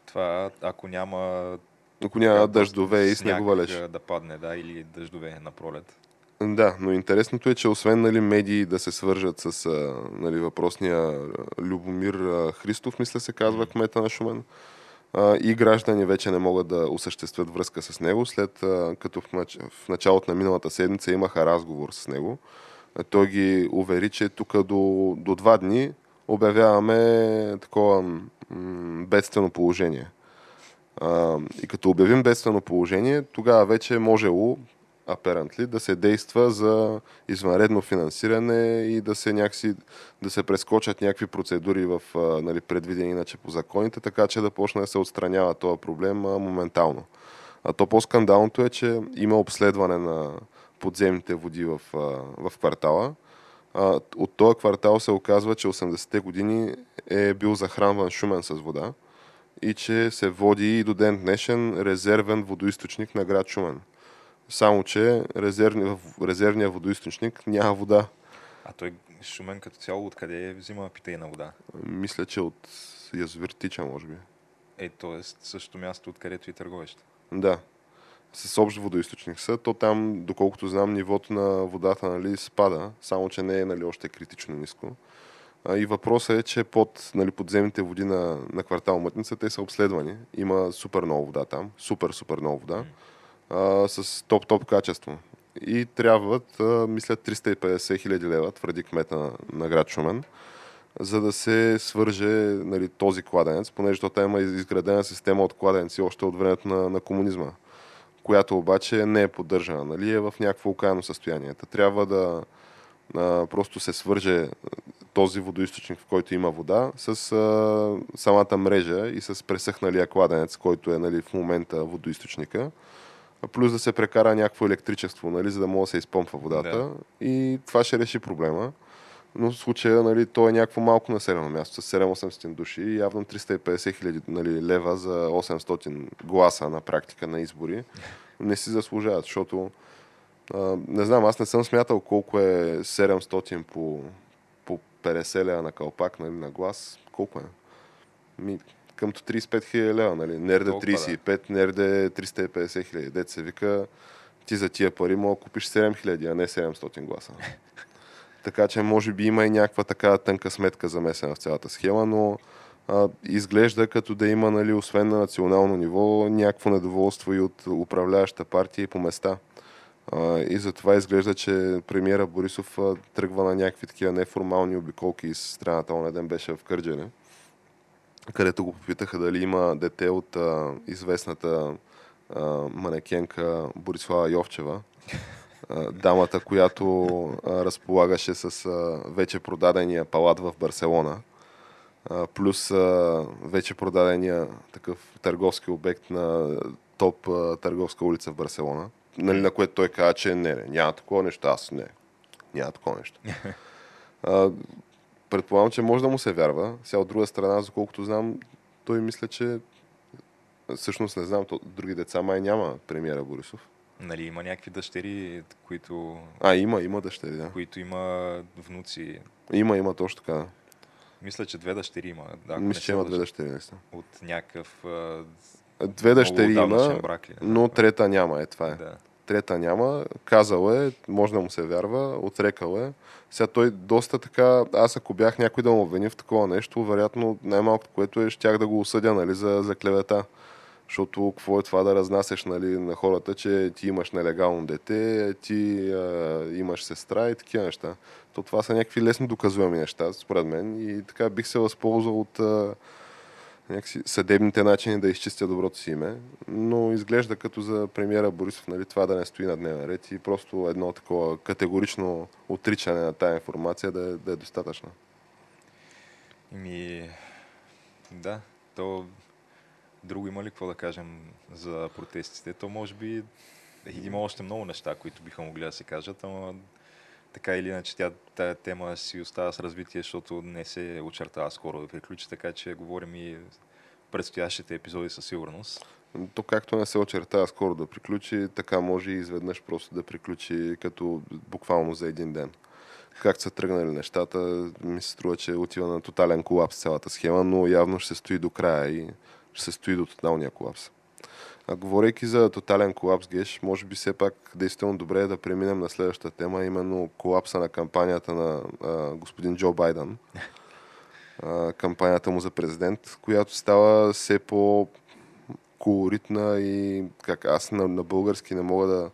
[SPEAKER 2] Това, ако няма
[SPEAKER 1] Ако няма дъждове и
[SPEAKER 2] сняг,
[SPEAKER 1] снеговалеж.
[SPEAKER 2] а, Да падне, да, или дъждове на пролет.
[SPEAKER 1] Да, но интересното е, че освен нали, медии да се свържат с нали, въпросния Любомир Христов, мисля се казва кмета на Шумен, и граждани вече не могат да осъществят връзка с него, след като в, нач... в началото на миналата седмица имаха разговор с него. Той ги увери, че тук до, до два дни обявяваме такова м- бедствено положение. А, и като обявим бедствено положение, тогава вече можело apparently, да се действа за извънредно финансиране и да се някакси, да се прескочат някакви процедури в нали, предвидени иначе по законите, така че да почне да се отстранява този проблем моментално. А то по-скандалното е, че има обследване на подземните води в, в квартала. От този квартал се оказва, че 80-те години е бил захранван Шумен с вода и че се води и до ден днешен резервен водоисточник на град Шумен. Само, че резервни, в резервния водоисточник няма вода.
[SPEAKER 2] А той Шумен като цяло откъде взима питейна вода?
[SPEAKER 1] Мисля, че от язовир Тича, може би.
[SPEAKER 2] Е, т.е. същото място, откъдето и търговеща.
[SPEAKER 1] Да. С общ водоисточник са, то там, доколкото знам, нивото на водата нали, спада, само че не е нали, още критично ниско. И въпросът е, че под нали, подземните води на, на квартал Мътница те са обследвани. Има супер много вода там, супер, супер много вода, а, с топ-топ качество. И трябват, а, мисля, 350 хиляди лева, твърди кмета на, на град Шумен, за да се свърже нали, този кладенец, понеже то има изградена система от кладенци още от времето на, на комунизма, която обаче не е поддържана, нали, е в някакво окаяно състояние. Та трябва да а, просто се свърже този водоисточник, в който има вода, с а, самата мрежа и с пресъхналия кладенец, който е нали, в момента водоисточника. Плюс да се прекара някакво електричество, нали, за да може да се изпомпва водата.
[SPEAKER 2] Да.
[SPEAKER 1] И това ще реши проблема. Но в случая нали, то е някакво малко населено място с 7-800 души и явно 350 хиляди нали, лева за 800 гласа на практика на избори не си заслужават, защото а, не знам, аз не съм смятал колко е 700 по, по 50 лева на кълпак, нали, на глас. Колко е? Ми, къмто 35 хиляди лева, нали? Нерде
[SPEAKER 2] Толкова, да.
[SPEAKER 1] 35, нерде 350 хиляди. Дет се вика, ти за тия пари мога да купиш 7 хиляди, а не 700 гласа. (laughs) така че може би има и някаква така тънка сметка замесена в цялата схема, но а, изглежда като да има, нали, освен на национално ниво, някакво недоволство и от управляваща партия и по места. А, и затова изглежда, че премиера Борисов тръгва на някакви такива неформални обиколки из страната. Оня ден беше в Кърджали, където го попитаха дали има дете от а, известната а, манекенка Борислава Йовчева. А, дамата, която а, разполагаше с а, вече продадения палат в Барселона, а, плюс а, вече продадения такъв търговски обект на топ а, търговска улица в Барселона, нали, на което той каза, че не, не, няма такова нещо, аз не, няма такова нещо. (laughs) А, предполагам, че може да му се вярва. Сега от друга страна, за колкото знам, той мисля, че всъщност не знам, то, други деца май няма премиера Борисов.
[SPEAKER 2] Нали, има някакви дъщери, които,
[SPEAKER 1] А, има, има дъщери, да.
[SPEAKER 2] които има внуци.
[SPEAKER 1] Има, има точно така.
[SPEAKER 2] Мисля, че две дъщери има. Да,
[SPEAKER 1] Мисля, че има две дъщери, наистина.
[SPEAKER 2] От някакъв
[SPEAKER 1] Две дъщери има,
[SPEAKER 2] брак ли,
[SPEAKER 1] но трета няма, е това е.
[SPEAKER 2] Да.
[SPEAKER 1] Трета няма, казал е, може да му се вярва, отрекал е. Сега той доста така, аз ако бях някой да му обвини в такова нещо, вероятно най-малкото, което е, щях да го осъдя нали, за, за клевета. Защото какво е това да разнасяш нали, на хората, че ти имаш нелегално дете, ти а, имаш сестра и такива неща. То това са някакви лесно доказуеми неща, според мен. И така бих се възползвал от а, някакси съдебните начини да изчистя доброто си име, но изглежда като за премиера Борисов нали, това да не стои на дневен ред и просто едно такова категорично отричане на тая информация да е, да е достатъчно.
[SPEAKER 2] Ми, да, то друго има ли какво да кажем за протестите? То може би има още много неща, които биха могли да се кажат, ама така или иначе тя, тая тема си остава с развитие, защото не се очертава скоро да приключи, така че говорим и предстоящите епизоди със сигурност.
[SPEAKER 1] То както не се очертава скоро да приключи, така може и изведнъж просто да приключи като буквално за един ден. Както са тръгнали нещата, ми се струва, че отива на тотален колапс цялата схема, но явно ще стои до края и ще се стои до тоталния колапс. А говорейки за тотален колапс, Геш, може би все пак действително добре е да преминем на следващата тема, именно колапса на кампанията на а, господин Джо Байден. А, кампанията му за президент, която става все по колоритна и как аз на, на български не мога да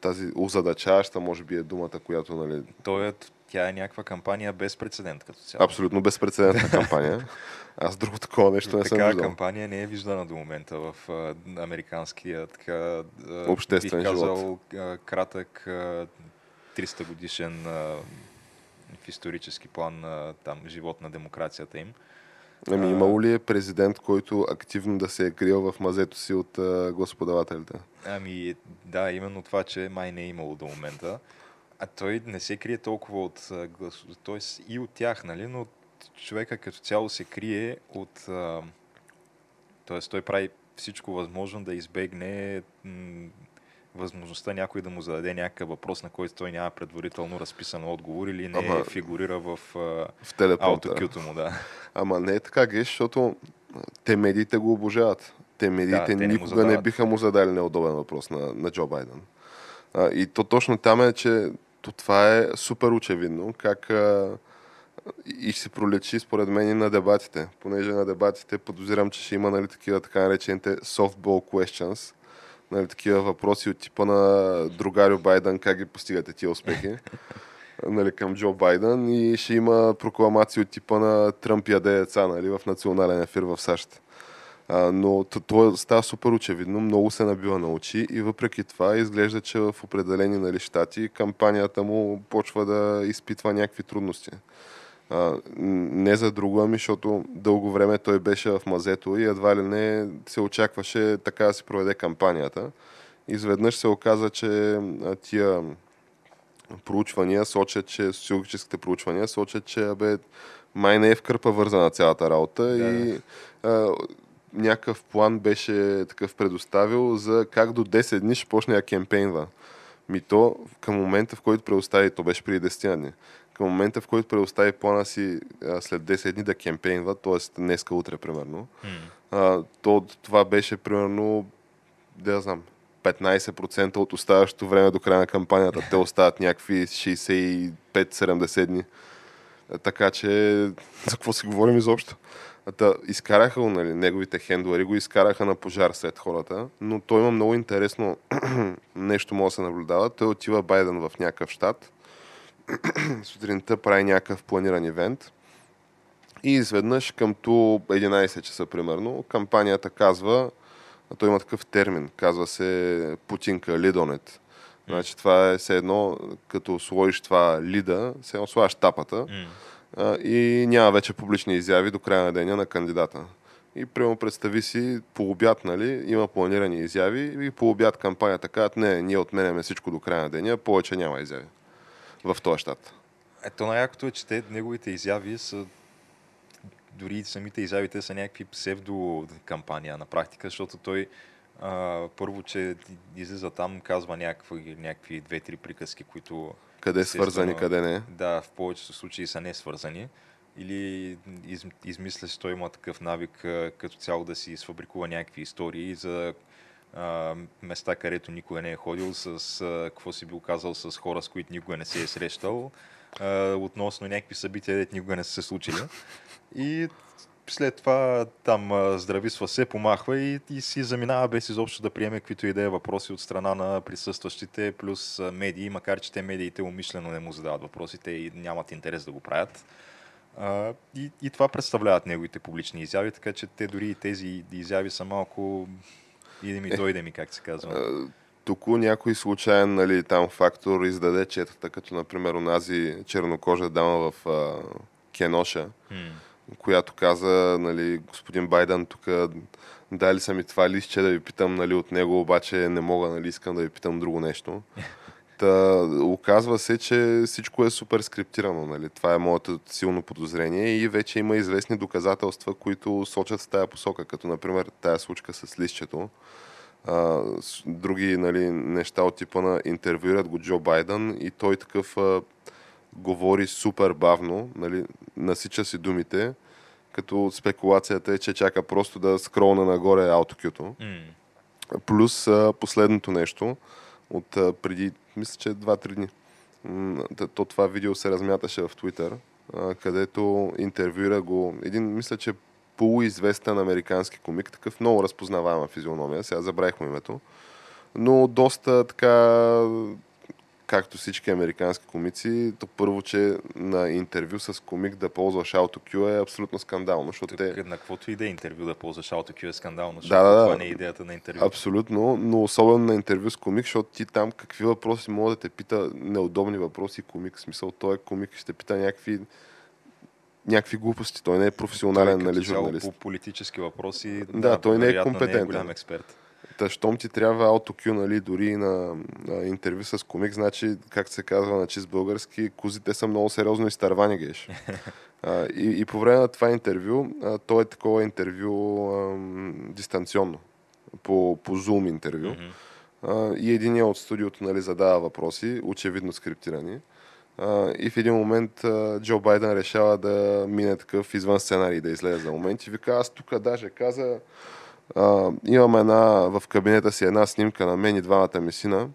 [SPEAKER 1] тази озадачаваща, може би е думата, която нали,
[SPEAKER 2] То е, тя е някаква кампания без прецедент като цяло.
[SPEAKER 1] абсолютно безпредседентна кампания. Аз друго такова нещо не съм
[SPEAKER 2] Такава
[SPEAKER 1] виждал.
[SPEAKER 2] кампания не е виждана до момента в а, американския така, а,
[SPEAKER 1] Обществен
[SPEAKER 2] бих казал, а, кратък а, 300 годишен а, в исторически план а, там, живот на демокрацията им.
[SPEAKER 1] Ами имало ли е президент, който активно да се е крил в мазето си от а, гласоподавателите?
[SPEAKER 2] Ами да, именно това, че май не е имало до момента. А той не се крие толкова от а, глас... Тоест и от тях, нали? Но човека като цяло се крие от... Тоест той прави всичко възможно да избегне м- възможността някой да му зададе някакъв въпрос, на който той няма предварително разписан отговор или не
[SPEAKER 1] Ама-
[SPEAKER 2] фигурира в
[SPEAKER 1] В
[SPEAKER 2] аутокюто му, да.
[SPEAKER 1] Ама не е така, геш, защото те медиите го обожават. Те медиите
[SPEAKER 2] те не му
[SPEAKER 1] никога не
[SPEAKER 2] задават.
[SPEAKER 1] биха му задали неудобен въпрос на, на Джо Байден. А, и то точно там е, че то това е супер очевидно, как а, и ще се пролечи според мен и на дебатите. Понеже на дебатите подозирам, че ще има нали, такива така наречените softball questions, нали, такива въпроси от типа на другарю Байден, как ги постигате тия успехи (laughs) нали, към Джо Байден и ще има прокламации от типа на Тръмп яде деца нали, в национален ефир в САЩ. А, но т- това става супер очевидно, много се набива на очи и въпреки това изглежда, че в определени нали, щати кампанията му почва да изпитва някакви трудности. А, не за друго, ами защото дълго време той беше в мазето и едва ли не се очакваше така да се проведе кампанията. Изведнъж се оказа, че тия проучвания сочат, че социологическите проучвания сочат, че абе, май не е в кърпа вързана цялата работа
[SPEAKER 2] Да.
[SPEAKER 1] и а, някакъв план беше такъв предоставил за как до 10 дни ще почне да кемпейнва. Ми то към момента, в който предостави, то беше преди 10 дни, към момента, в който предостави плана си а, след 10 дни да кемпейнва, т.е. днеска, утре примерно, а, то това беше примерно, да знам, 15% от оставащото време до края на кампанията. Те остават някакви 65-70 дни. А, Така че, за какво си говорим изобщо? Та, изкараха го, нали, неговите хендлери го изкараха на пожар след хората, но той има много интересно (clears throat) нещо може да се наблюдава. Той отива Байден в някакъв щат, (clears throat) сутринта прави някакъв планиран ивент и изведнъж към ту 11 часа примерно, кампанията казва, той има такъв термин, казва се Путинка, лидонет. Значи това е все едно, като сложиш това лида, все едно слагаш тапата
[SPEAKER 2] М.
[SPEAKER 1] и няма вече публични изяви до края на деня на кандидата. И прямо представи си, по обяд, нали, има планирани изяви и по обяд кампанията казват, не, ние отменяме всичко до края на деня, повече няма изяви в този щат.
[SPEAKER 2] Ето най-якото е, че те, неговите изяви са дори самите изявите са някакви псевдокампания на практика, защото той а, първо, че излиза там, казва някакви, някакви две-три приказки, които
[SPEAKER 1] Къде е свързани, къде не.
[SPEAKER 2] да, в повечето случаи са не свързани. Или из, измисля, че той има такъв навик като цяло да си изфабрикува някакви истории за а, места, където никога не е ходил, с а, какво си бил казал с хора, с които никога не се е срещал, а, относно някакви събития, дето никога не са се случили. И след това там здрависва се, помахва и, и си заминава без изобщо да приеме каквито и да е въпроси от страна на присъстващите, плюс медии, макар че те медиите умишлено не му задават въпросите и нямат интерес да го правят. А, и, и това представляват неговите публични изяви, така че те дори и тези изяви са малко иде ми, дойде ми, как се казва.
[SPEAKER 1] Тук някой случайен нали, там фактор издаде четата, като например онази чернокожа дама в а, Кеноша,
[SPEAKER 2] М.
[SPEAKER 1] която каза, нали, господин Байден, тук дали са ми това листче да ви питам нали, от него, обаче не мога, нали, искам да ви питам друго нещо. (laughs) Та, оказва се, че всичко е супер скриптирано. Нали? Това е моето силно подозрение и вече има известни доказателства, които сочат в тая посока, като например тая случка с листчето. А, други нали, неща от типа на интервюират го Джо Байден и той такъв а, говори супер бавно, нали, насича си думите, като спекулацията е, че чака просто да скролна нагоре аутокюто.
[SPEAKER 2] М.
[SPEAKER 1] Плюс а, последното нещо от а, преди, мисля, че 2-3 дни. М, То това видео се размяташе в Twitter, а, където интервюира го един, мисля, че полуизвестен американски комик, такъв много разпознаваема физиономия, сега забравих му името, но доста така, както всички американски комици, то първо, че на интервю с комик да ползваш AutoQ е абсолютно скандално, защото те...
[SPEAKER 2] На каквото и да е интервю да ползваш AutoQ е скандално, защото
[SPEAKER 1] Да, да, да.
[SPEAKER 2] това не е идеята на интервю.
[SPEAKER 1] Абсолютно, но особено на интервю с комик, защото ти там какви въпроси може да те пита, неудобни въпроси комик. В смисъл, той е комик, ще те пита някакви, някакви глупости. Той не е професионален
[SPEAKER 2] Той
[SPEAKER 1] нали, журналист.
[SPEAKER 2] по политически въпроси,
[SPEAKER 1] Да, той не е компетентен.
[SPEAKER 2] голям експерт.
[SPEAKER 1] Та, щом ти трябва AutoQ, нали, дори на, на интервю с комик, значи, как се казва на чист български, козите са много сериозно изтървани, геш. (laughs) А, и, и по време на това интервю, а, то е такова интервю ам, дистанционно, по, по Zoom интервю. А, и един от студиото нали, задава въпроси, очевидно скриптирани. А, и в един момент а, Джо Байден решава да мине такъв извън сценарий, да излезе за момент и вика, аз тук даже каза, а, имам една в кабинета си една снимка на мен и двамата ми сина.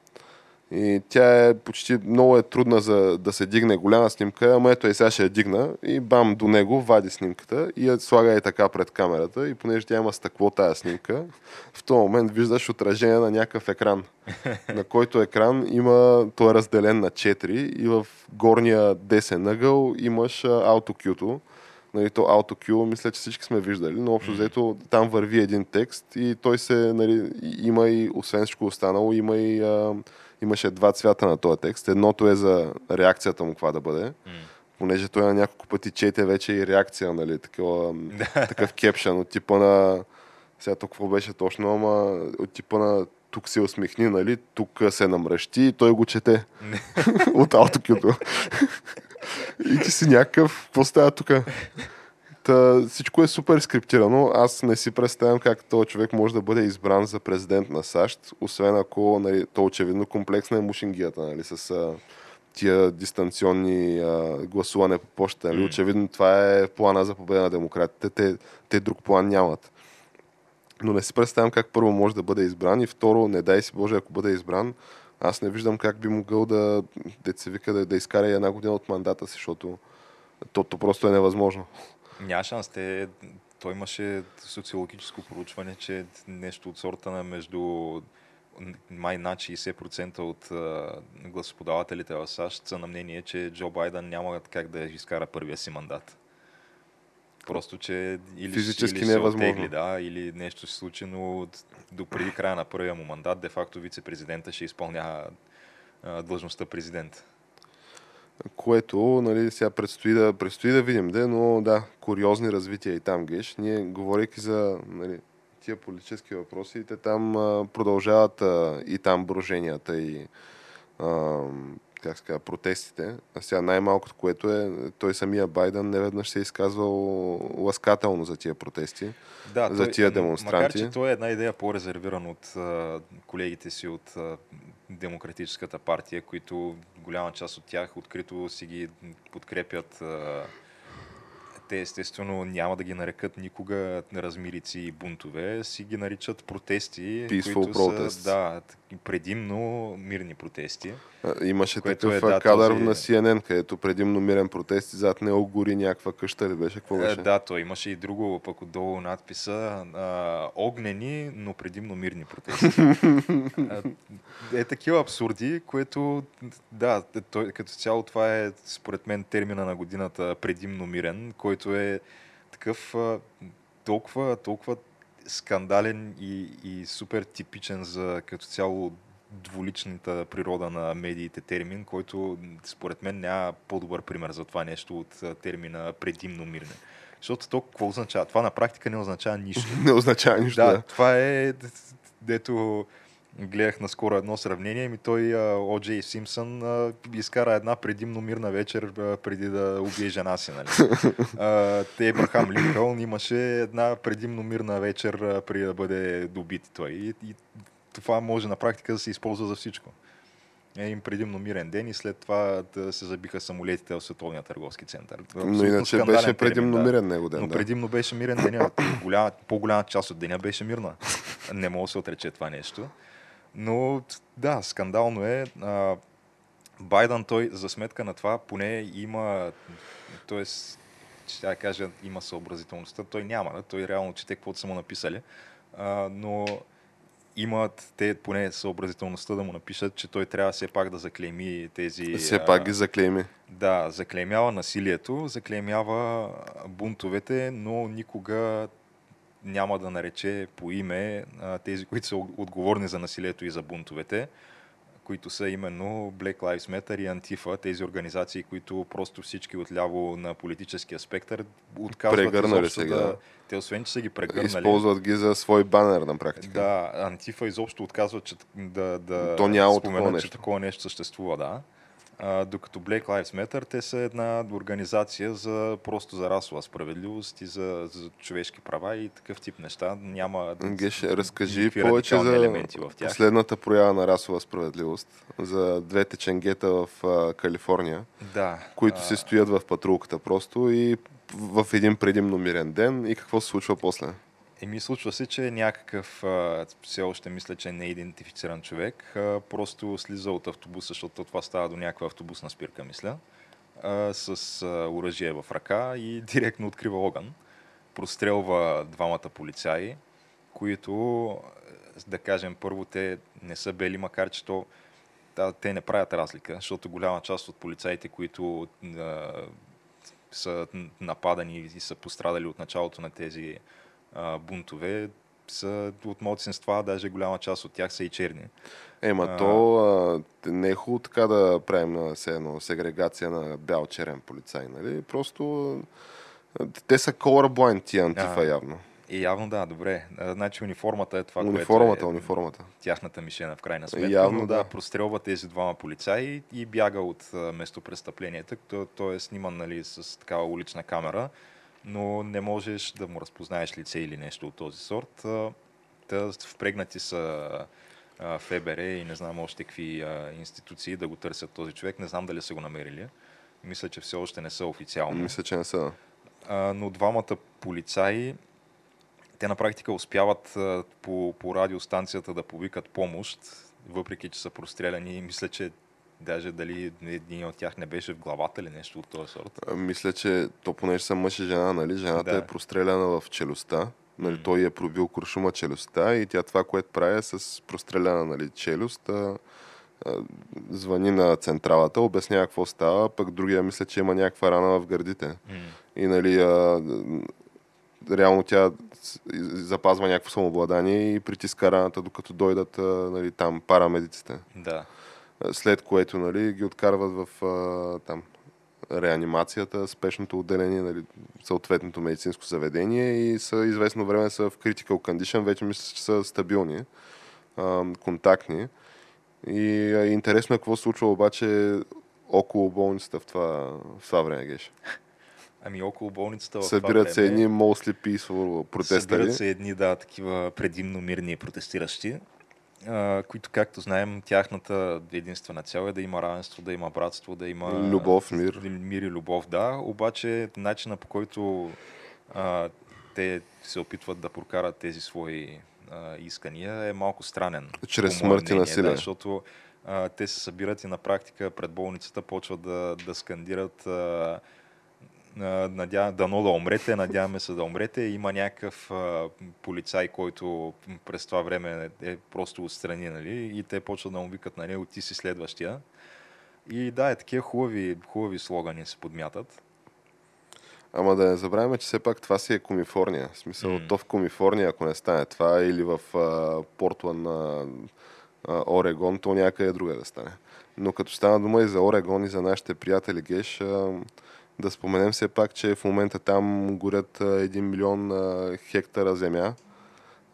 [SPEAKER 1] И тя е почти много е трудна за да се дигне голяма снимка, ама ето и сега ще я дигна и бам до него, вади снимката и я слага и така пред камерата и понеже тя има стъкло тая снимка, в този момент виждаш отражение на някакъв екран, (laughs) на който екран има, той е разделен на 4 и в горния десен ъгъл имаш а, AutoQ-то. Нали, то AutoQ, мисля, че всички сме виждали, но общо взето там върви един текст и той се, нали, има и, освен всичко останало, има и, а, имаше два цвята на този текст. Едното е за реакцията му, каква да бъде, понеже той на няколко пъти чете вече и реакция, нали, такова, такъв кепшен от типа на... Сега тук какво беше точно, ама от типа на тук се усмихни, нали, тук се намръщи и той го чете (laughs) от аутокюто. (laughs) и ти си някакъв, какво става тук? Та, всичко е супер скриптирано. Аз не си представям как този човек може да бъде избран за президент на САЩ, освен ако нали, то очевидно комплексна е мушингията, нали, с а, тия дистанционни а, гласуване по почта. Нали. Очевидно това е плана за победа на демократите. Те, те друг план нямат. Но не си представям как първо може да бъде избран и второ, не дай си Боже, ако бъде избран, аз не виждам как би могъл да, се вика, да, да изкара една година от мандата си, защото то, то просто е невъзможно.
[SPEAKER 2] Няма шанс. Те, той имаше социологическо проучване, че нещо от сорта на между май над 60% от гласоподавателите в САЩ са на мнение, че Джо Байден няма как да изкара първия си мандат. Просто, че или,
[SPEAKER 1] Физически
[SPEAKER 2] или
[SPEAKER 1] е
[SPEAKER 2] се
[SPEAKER 1] възможно.
[SPEAKER 2] оттегли, да, или нещо се случи, но до преди края на първия му мандат, де факто вице-президента ще изпълнява длъжността президент.
[SPEAKER 1] Което, нали, сега предстои да, предстои да видим, де, но да, куриозни развития и там, геш. Ние, говорейки за нали, тия политически въпроси, те там а, продължават а, и там броженията и а, как се казва, протестите. А сега най-малкото, което е, той самия Байден неведнъж се е изказвал ласкателно за тия протести.
[SPEAKER 2] Да,
[SPEAKER 1] за
[SPEAKER 2] той-
[SPEAKER 1] тия демонстранти.
[SPEAKER 2] Макар, че той е една идея по-резервиран от а, колегите си от а, Демократическата партия, които голяма част от тях открито си ги подкрепят. А, те естествено няма да ги нарекат никога размирици и бунтове, си ги наричат протести,
[SPEAKER 1] Peaceful
[SPEAKER 2] които са да, предимно мирни протести.
[SPEAKER 1] Имаше такъв
[SPEAKER 2] е, да,
[SPEAKER 1] кадър
[SPEAKER 2] този-
[SPEAKER 1] на CNN, където предимно мирен протест и зад него гори някаква къща ли беше? Какво
[SPEAKER 2] Е,
[SPEAKER 1] беше?
[SPEAKER 2] да, той имаше и друго, пък отдолу надписа а, огнени, но предимно мирни протести. (laughs) Е такива абсурди, което, да, той, като цяло това е според мен термина на годината предимно мирен, който е такъв толкова, толкова скандален и, и супер типичен за като цяло двуличната природа на медиите термин, който според мен няма по-добър пример за това нещо от термина предимно мирне. Защото то какво означава? Това на практика не означава нищо. (laughs)
[SPEAKER 1] Не означава нищо.
[SPEAKER 2] Да,
[SPEAKER 1] Да.
[SPEAKER 2] това е, дето гледах наскоро едно сравнение, ми той а, О.Джей Симпсън изкара една предимно мирна вечер а, преди да убие жена си, нали? А, те Ебрахам Линкълн имаше една предимно мирна вечер а, преди да бъде добит той. И, и това може на практика да се използва за всичко. Е им предимно мирен ден и след това да се забиха самолетите в Световния търговски център.
[SPEAKER 1] Но иначе беше
[SPEAKER 2] термин,
[SPEAKER 1] предимно
[SPEAKER 2] да.
[SPEAKER 1] мирен него ден.
[SPEAKER 2] Но
[SPEAKER 1] да.
[SPEAKER 2] предимно беше мирен деня. Голяма, по-голяма част от деня беше мирна. Не мога да се отрече това нещо. Но да, скандално е. А, Байден той за сметка на това поне има, т.е. ще я кажа, има съобразителността. Той няма, да? той реално чете каквото са му написали. А, но имат те поне съобразителността да му напишат, че той трябва все пак да заклейми тези...
[SPEAKER 1] Все пак ги заклейми.
[SPEAKER 2] да, заклеймява насилието, заклеймява бунтовете, но никога няма да нарече по име а, тези, които са отговорни за насилието и за бунтовете, които са именно Black Lives Matter и Антифа, тези организации, които просто всички отляво на политическия спектър отказват
[SPEAKER 1] Прегърнали
[SPEAKER 2] изобщо
[SPEAKER 1] сега.
[SPEAKER 2] да... Те освен, че са ги прегърнали,
[SPEAKER 1] Използват ги за свой банер на практика.
[SPEAKER 2] да, Антифа изобщо отказва, че да, да
[SPEAKER 1] То няма
[SPEAKER 2] споменат, че такова нещо съществува, да. А, докато Black Lives Matter, те са една организация за просто за расова справедливост и за, за човешки права и такъв тип неща. Няма
[SPEAKER 1] Геше, разкажи повече за последната проява на расова справедливост, за двете ченгета в а, Калифорния,
[SPEAKER 2] Да.
[SPEAKER 1] които
[SPEAKER 2] а,
[SPEAKER 1] се стоят в патрулката просто и в един предимно мирен ден и какво се случва после.
[SPEAKER 2] Еми, случва се, че някакъв, все още мисля, че не е идентифициран човек, просто слиза от автобуса, защото това става до някаква автобусна спирка, мисля, с оръжие в ръка и (laughs) директно открива огън. Прострелва двамата полицаи, които, да кажем, първо те не са бели, макар че то, да, те не правят разлика, защото голяма част от полицаите, които са нападани и са пострадали от началото на тези а, бунтове са от младсинства, даже голяма част от тях са и черни.
[SPEAKER 1] Ема
[SPEAKER 2] А.
[SPEAKER 1] то а, не е хубаво така да правим все едно сегрегация на бял-черен полицай, нали? Просто а, те са colorblind тия антифа
[SPEAKER 2] Да.
[SPEAKER 1] явно.
[SPEAKER 2] И явно да, добре. А, Значи униформата е това,
[SPEAKER 1] униформата,
[SPEAKER 2] което е
[SPEAKER 1] униформата.
[SPEAKER 2] тяхната мишена в крайна сметка.
[SPEAKER 1] Явно
[SPEAKER 2] но да,
[SPEAKER 1] да.
[SPEAKER 2] прострелва тези двама полицаи и бяга от а, местопрестъплението. То, той е сниман нали, с такава улична камера, но не можеш да му разпознаеш лице или нещо от този сорт. Та впрегнати са ФБР и не знам още какви институции да го търсят този човек. Не знам дали са го намерили. Мисля, че все още не са официално.
[SPEAKER 1] Мисля, че не са.
[SPEAKER 2] Но двамата полицаи, те на практика успяват по, по радиостанцията да повикат помощ, въпреки че са простреляни. Мисля, че Даже дали един от тях не беше в главата или нещо от този сорт.
[SPEAKER 1] А, Мисля, че то понеже са мъж и жена, нали, жената
[SPEAKER 2] Да.
[SPEAKER 1] е простреляна в челюстта. Нали, той е пробил куршума челюстта и тя това, което прави е с простреляна нали, челюст. А, а, звъни на централата, обяснява какво става, пък другия мисля, че има някаква рана в гърдите.
[SPEAKER 2] М.
[SPEAKER 1] И нали, а, реално тя запазва някакво самообладание и притиска раната, докато дойдат нали, там парамедиците.
[SPEAKER 2] Да.
[SPEAKER 1] След което нали, ги откарват в а, там, реанимацията, спешното отделение, нали, съответното медицинско заведение и са известно време са в critical condition, вече мисля, че са стабилни, а, контактни. И а, интересно е какво се случва обаче около болницата в това, в това време, Геш.
[SPEAKER 2] Ами около болницата в
[SPEAKER 1] Събират
[SPEAKER 2] това
[SPEAKER 1] се
[SPEAKER 2] време,
[SPEAKER 1] едни mostly peaceful протестари.
[SPEAKER 2] Събират се едни, да, такива предимно мирни протестиращи, които, както знаем, тяхната единствена цел е да има равенство, да има братство, да има...
[SPEAKER 1] Любов, мир.
[SPEAKER 2] Мир и любов, да. Обаче начина по който а, те се опитват да прокарат тези свои а, искания е малко странен.
[SPEAKER 1] Чрез смърт и насилие.
[SPEAKER 2] Да, защото а, те се събират и на практика пред болницата почват да, да скандират а, надя... дано да умрете, надяваме се да умрете. Има някакъв а, полицай, който през това време е просто отстрани, нали? И те почват да му викат, нали, «О, ти си следващия. И да, е такива хубави, хубави слогани се подмятат.
[SPEAKER 1] Ама да не забравяме, че все пак това си е Комифорния. В смисъл,
[SPEAKER 2] М.
[SPEAKER 1] то в Комифорния, ако не стане това, или в а, Портланд на а, Орегон, то някъде друга да стане. Но като стана дума и за Орегон, и за нашите приятели Геш, а, да споменем все пак, че в момента там горят а, 1 милион хектара земя.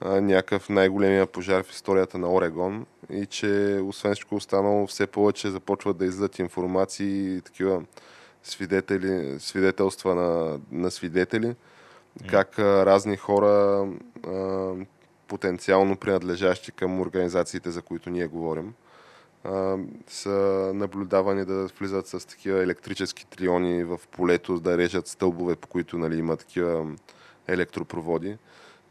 [SPEAKER 1] Някакъв най-големия пожар в историята на Орегон и че освен всичко останало все повече започват да излизат информации и такива свидетели, свидетелства на, на свидетели, как а, разни хора, а, потенциално принадлежащи към организациите, за които ние говорим, са наблюдавани да влизат с такива електрически триони в полето, да режат стълбове, по които нали, има такива електропроводи.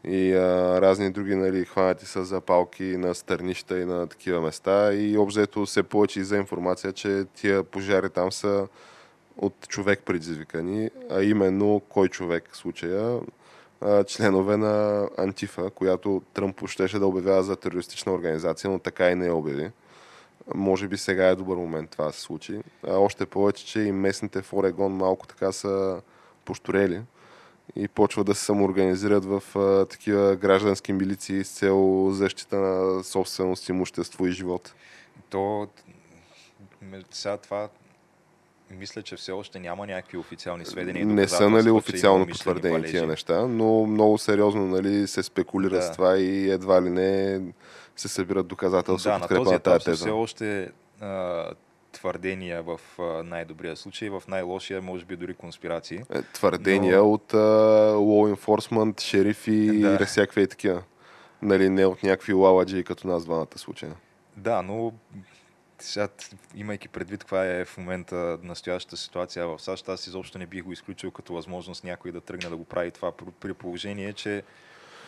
[SPEAKER 1] И а, разни други нали, хванати са запалки на стърнища и на такива места. И обзето се повече и за информация, че тия пожари там са от човек предизвикани, а именно кой човек в случая, членове на Антифа, която Тръмп щеше да обявява за терористична организация, но така и не я обяви. Може би сега е добър момент това да се случи. Още повече, че и местните в Орегон малко така са пошторели и почват да се самоорганизират в а, такива граждански милиции с цел защита на собственост, имущество и живот.
[SPEAKER 2] То, сега това, мисля, че все още няма някакви официални сведения.
[SPEAKER 1] Не са нали, официално потвърдени тия неща, но много сериозно нали, се спекулира
[SPEAKER 2] Да.
[SPEAKER 1] с това и едва ли не се събират доказателства
[SPEAKER 2] Да, на този етап са все още а, твърдения в най-добрия случай, в най-лошия може би дори конспирации.
[SPEAKER 1] Е, Твърдения
[SPEAKER 2] Но-
[SPEAKER 1] от а, law enforcement, шерифи
[SPEAKER 2] Да.
[SPEAKER 1] и всякакви такива. Нали, не от някакви лаладжи като нас двамата случая.
[SPEAKER 2] Да, но сега, имайки предвид каква е в момента настоящата ситуация в САЩ, аз изобщо не бих го изключил като възможност някой да тръгне да го прави това при- положение, че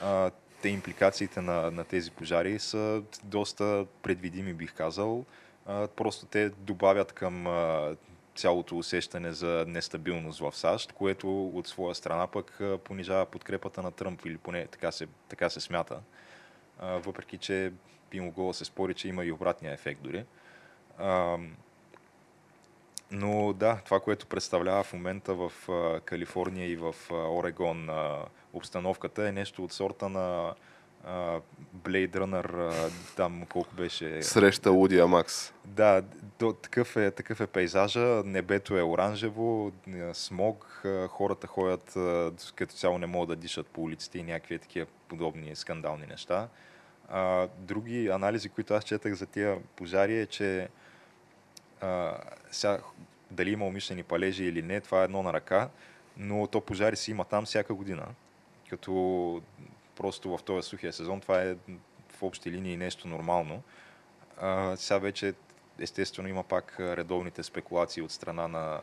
[SPEAKER 2] а, те импликациите на, на тези пожари са доста предвидими, бих казал. А, просто те добавят към а, цялото усещане за нестабилност в САЩ, което от своя страна пък а, понижава подкрепата на Тръмп или поне така се, така се смята. А, въпреки, че би могло да се спори, че има и обратния ефект дори. А, но да, това, което представлява в момента в а, Калифорния и в а, Орегон а, обстановката е нещо от сорта на а, Blade Runner, а, там колко беше...
[SPEAKER 1] Среща Лудия Макс.
[SPEAKER 2] Да, до, такъв, е, такъв е пейзажа, небето е оранжево, а, смог, а, хората ходят, а, като цяло не могат да дишат по улиците и някакви такива подобни скандални неща. А, други анализи, които аз четах за тия пожари е, че а, сега, дали има умишлени палежи или не, това е едно на ръка, но то пожари си има там всяка година. Като просто в този сухия сезон това е в общи линии нещо нормално. А, сега вече естествено има пак редовните спекулации от страна на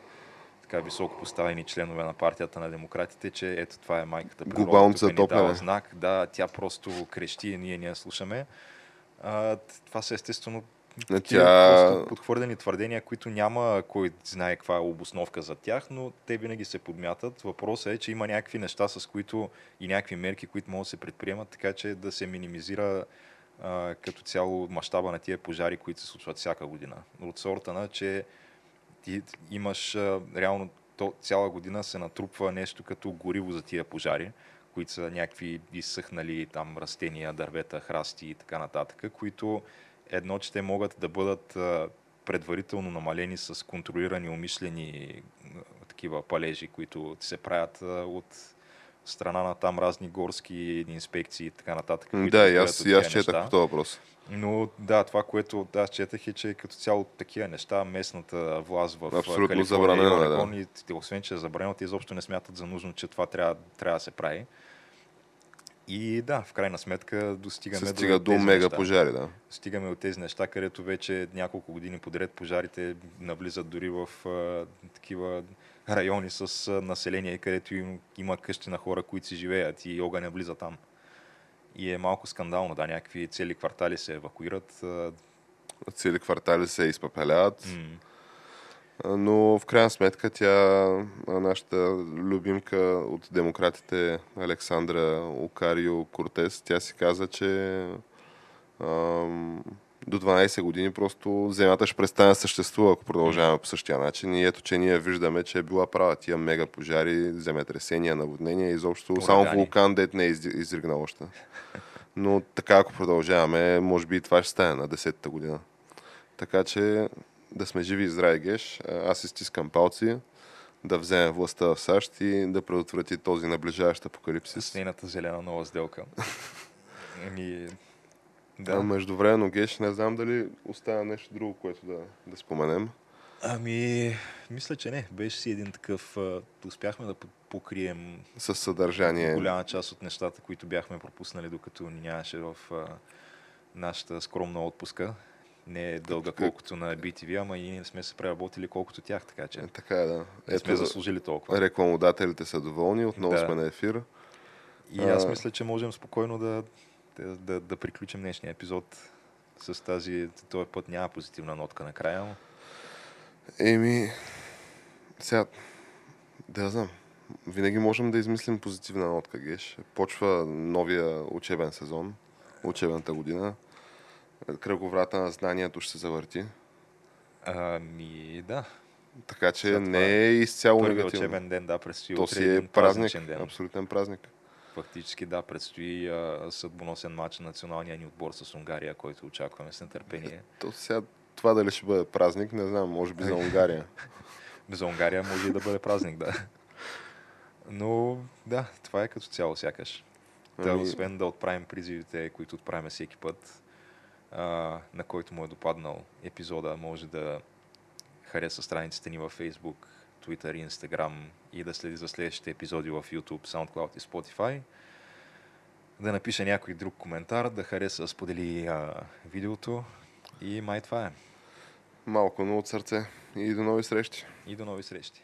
[SPEAKER 2] така високо поставени членове на партията на демократите, че ето това е майката природа,
[SPEAKER 1] Глобалното
[SPEAKER 2] тук ни дава
[SPEAKER 1] затопляне.
[SPEAKER 2] знак, да, тя просто крещи и ние не я слушаме. А, това са естествено
[SPEAKER 1] Не,
[SPEAKER 2] такива
[SPEAKER 1] тя-
[SPEAKER 2] просто подхвърлени твърдения, които няма кой знае каква обосновка за тях, но те винаги се подмятат. Въпросът е, че има някакви неща, с които и някакви мерки, които могат да се предприемат, така че да се минимизира а, като цяло мащаба на тия пожари, които се случват всяка година. От сорта на, че ти имаш а, реално то, цяла година се натрупва нещо като гориво за тия пожари, които са някакви изсъхнали там растения, дървета, храсти и така нататък, които едно, че те могат да бъдат предварително намалени с контролирани, умишлени такива палежи, които се правят от страна на там разни горски инспекции и така нататък.
[SPEAKER 1] Да, и аз, и аз четах по този въпрос.
[SPEAKER 2] Но да, това, което аз четах е, че като цяло такива неща, местната власт в
[SPEAKER 1] Абсолютно
[SPEAKER 2] Калифорния
[SPEAKER 1] забранено
[SPEAKER 2] и
[SPEAKER 1] е, да.
[SPEAKER 2] Орегон, и освен, че е забранено, те изобщо не смятат за нужно, че това трябва, трябва да се прави. И да, в крайна сметка достигаме
[SPEAKER 1] Се стига до
[SPEAKER 2] тези
[SPEAKER 1] мега
[SPEAKER 2] неща.
[SPEAKER 1] пожари, да.
[SPEAKER 2] Стигаме от тези неща, където вече няколко години подред пожарите навлизат дори в а, такива райони с а, население, където им, има къщи на хора, които си живеят и огъня влиза там. И е малко скандално, да, някакви цели квартали се евакуират. а,
[SPEAKER 1] Цели квартали се изпепеляват.
[SPEAKER 2] м,
[SPEAKER 1] А, Но в крайна сметка тя, нашата любимка от демократите Александра Окарио Кортес, тя си каза, че ам, до 12 години просто земята ще престане да съществува, ако продължаваме по същия начин. И ето, че ние виждаме, че е била права. Тия мега пожари, земетресения, наводнения, изобщо само
[SPEAKER 2] Урагани.
[SPEAKER 1] вулкан дет не е из- изригнал още. Но така, ако продължаваме, може би и това ще стане на 10-та година. Така че да сме живи и здрави, Геш. А, Аз изтискам палци да вземе властта в САЩ и да предотврати този наближаващ апокалипсис.
[SPEAKER 2] с нейната зелена нова сделка. (laughs) Еми,
[SPEAKER 1] Да.
[SPEAKER 2] да.
[SPEAKER 1] Междувременно, Геш, не знам дали остава нещо друго, което да, да споменем.
[SPEAKER 2] Ами, мисля, че не. Беше си един такъв... а, Успяхме да по- покрием
[SPEAKER 1] С съдържание.
[SPEAKER 2] голяма част от нещата, които бяхме пропуснали, докато нямаше в а, нашата скромна отпуска. Не е дълга колкото на BTV, ама и ние не сме се преработили колкото тях, така че
[SPEAKER 1] Е, така е, да.
[SPEAKER 2] не сме заслужили толкова.
[SPEAKER 1] рекламодателите са доволни, отново
[SPEAKER 2] Да.
[SPEAKER 1] сме на ефир.
[SPEAKER 2] И аз мисля, че можем спокойно да, да, да, да приключим днешния епизод с тази... Този път няма позитивна нотка накрая, но
[SPEAKER 1] Еми, сега, да знам. Винаги можем да измислим позитивна нотка, Геш. Почва новия учебен сезон, учебната година. Кръговрата на знанието ще се завърти.
[SPEAKER 2] Ами, да.
[SPEAKER 1] Така че
[SPEAKER 2] След това
[SPEAKER 1] не е изцяло
[SPEAKER 2] Първи
[SPEAKER 1] негативно.
[SPEAKER 2] учебен ден, да, предстои
[SPEAKER 1] То си е празник,
[SPEAKER 2] ден.
[SPEAKER 1] абсолютен празник.
[SPEAKER 2] Фактически да, предстои а, съдбоносен матч на националния ни отбор с Унгария, който очакваме с нетърпение.
[SPEAKER 1] То сега това дали ще бъде празник, не знам, може би за Унгария. (laughs)
[SPEAKER 2] За Унгария може и да бъде празник, да. Но да, това е като цяло сякаш. Да,
[SPEAKER 1] Ами-
[SPEAKER 2] освен да отправим призивите, които отправяме всеки път, а, на който му е допаднал епизода, може да хареса страниците ни във Facebook, Twitter Instagram и да следи за следващите епизоди в YouTube, SoundCloud и Spotify. Да напише някой друг коментар, да хареса, сподели а, видеото и май това е.
[SPEAKER 1] Малко, но от сърце. И до нови срещи.
[SPEAKER 2] И до нови срещи.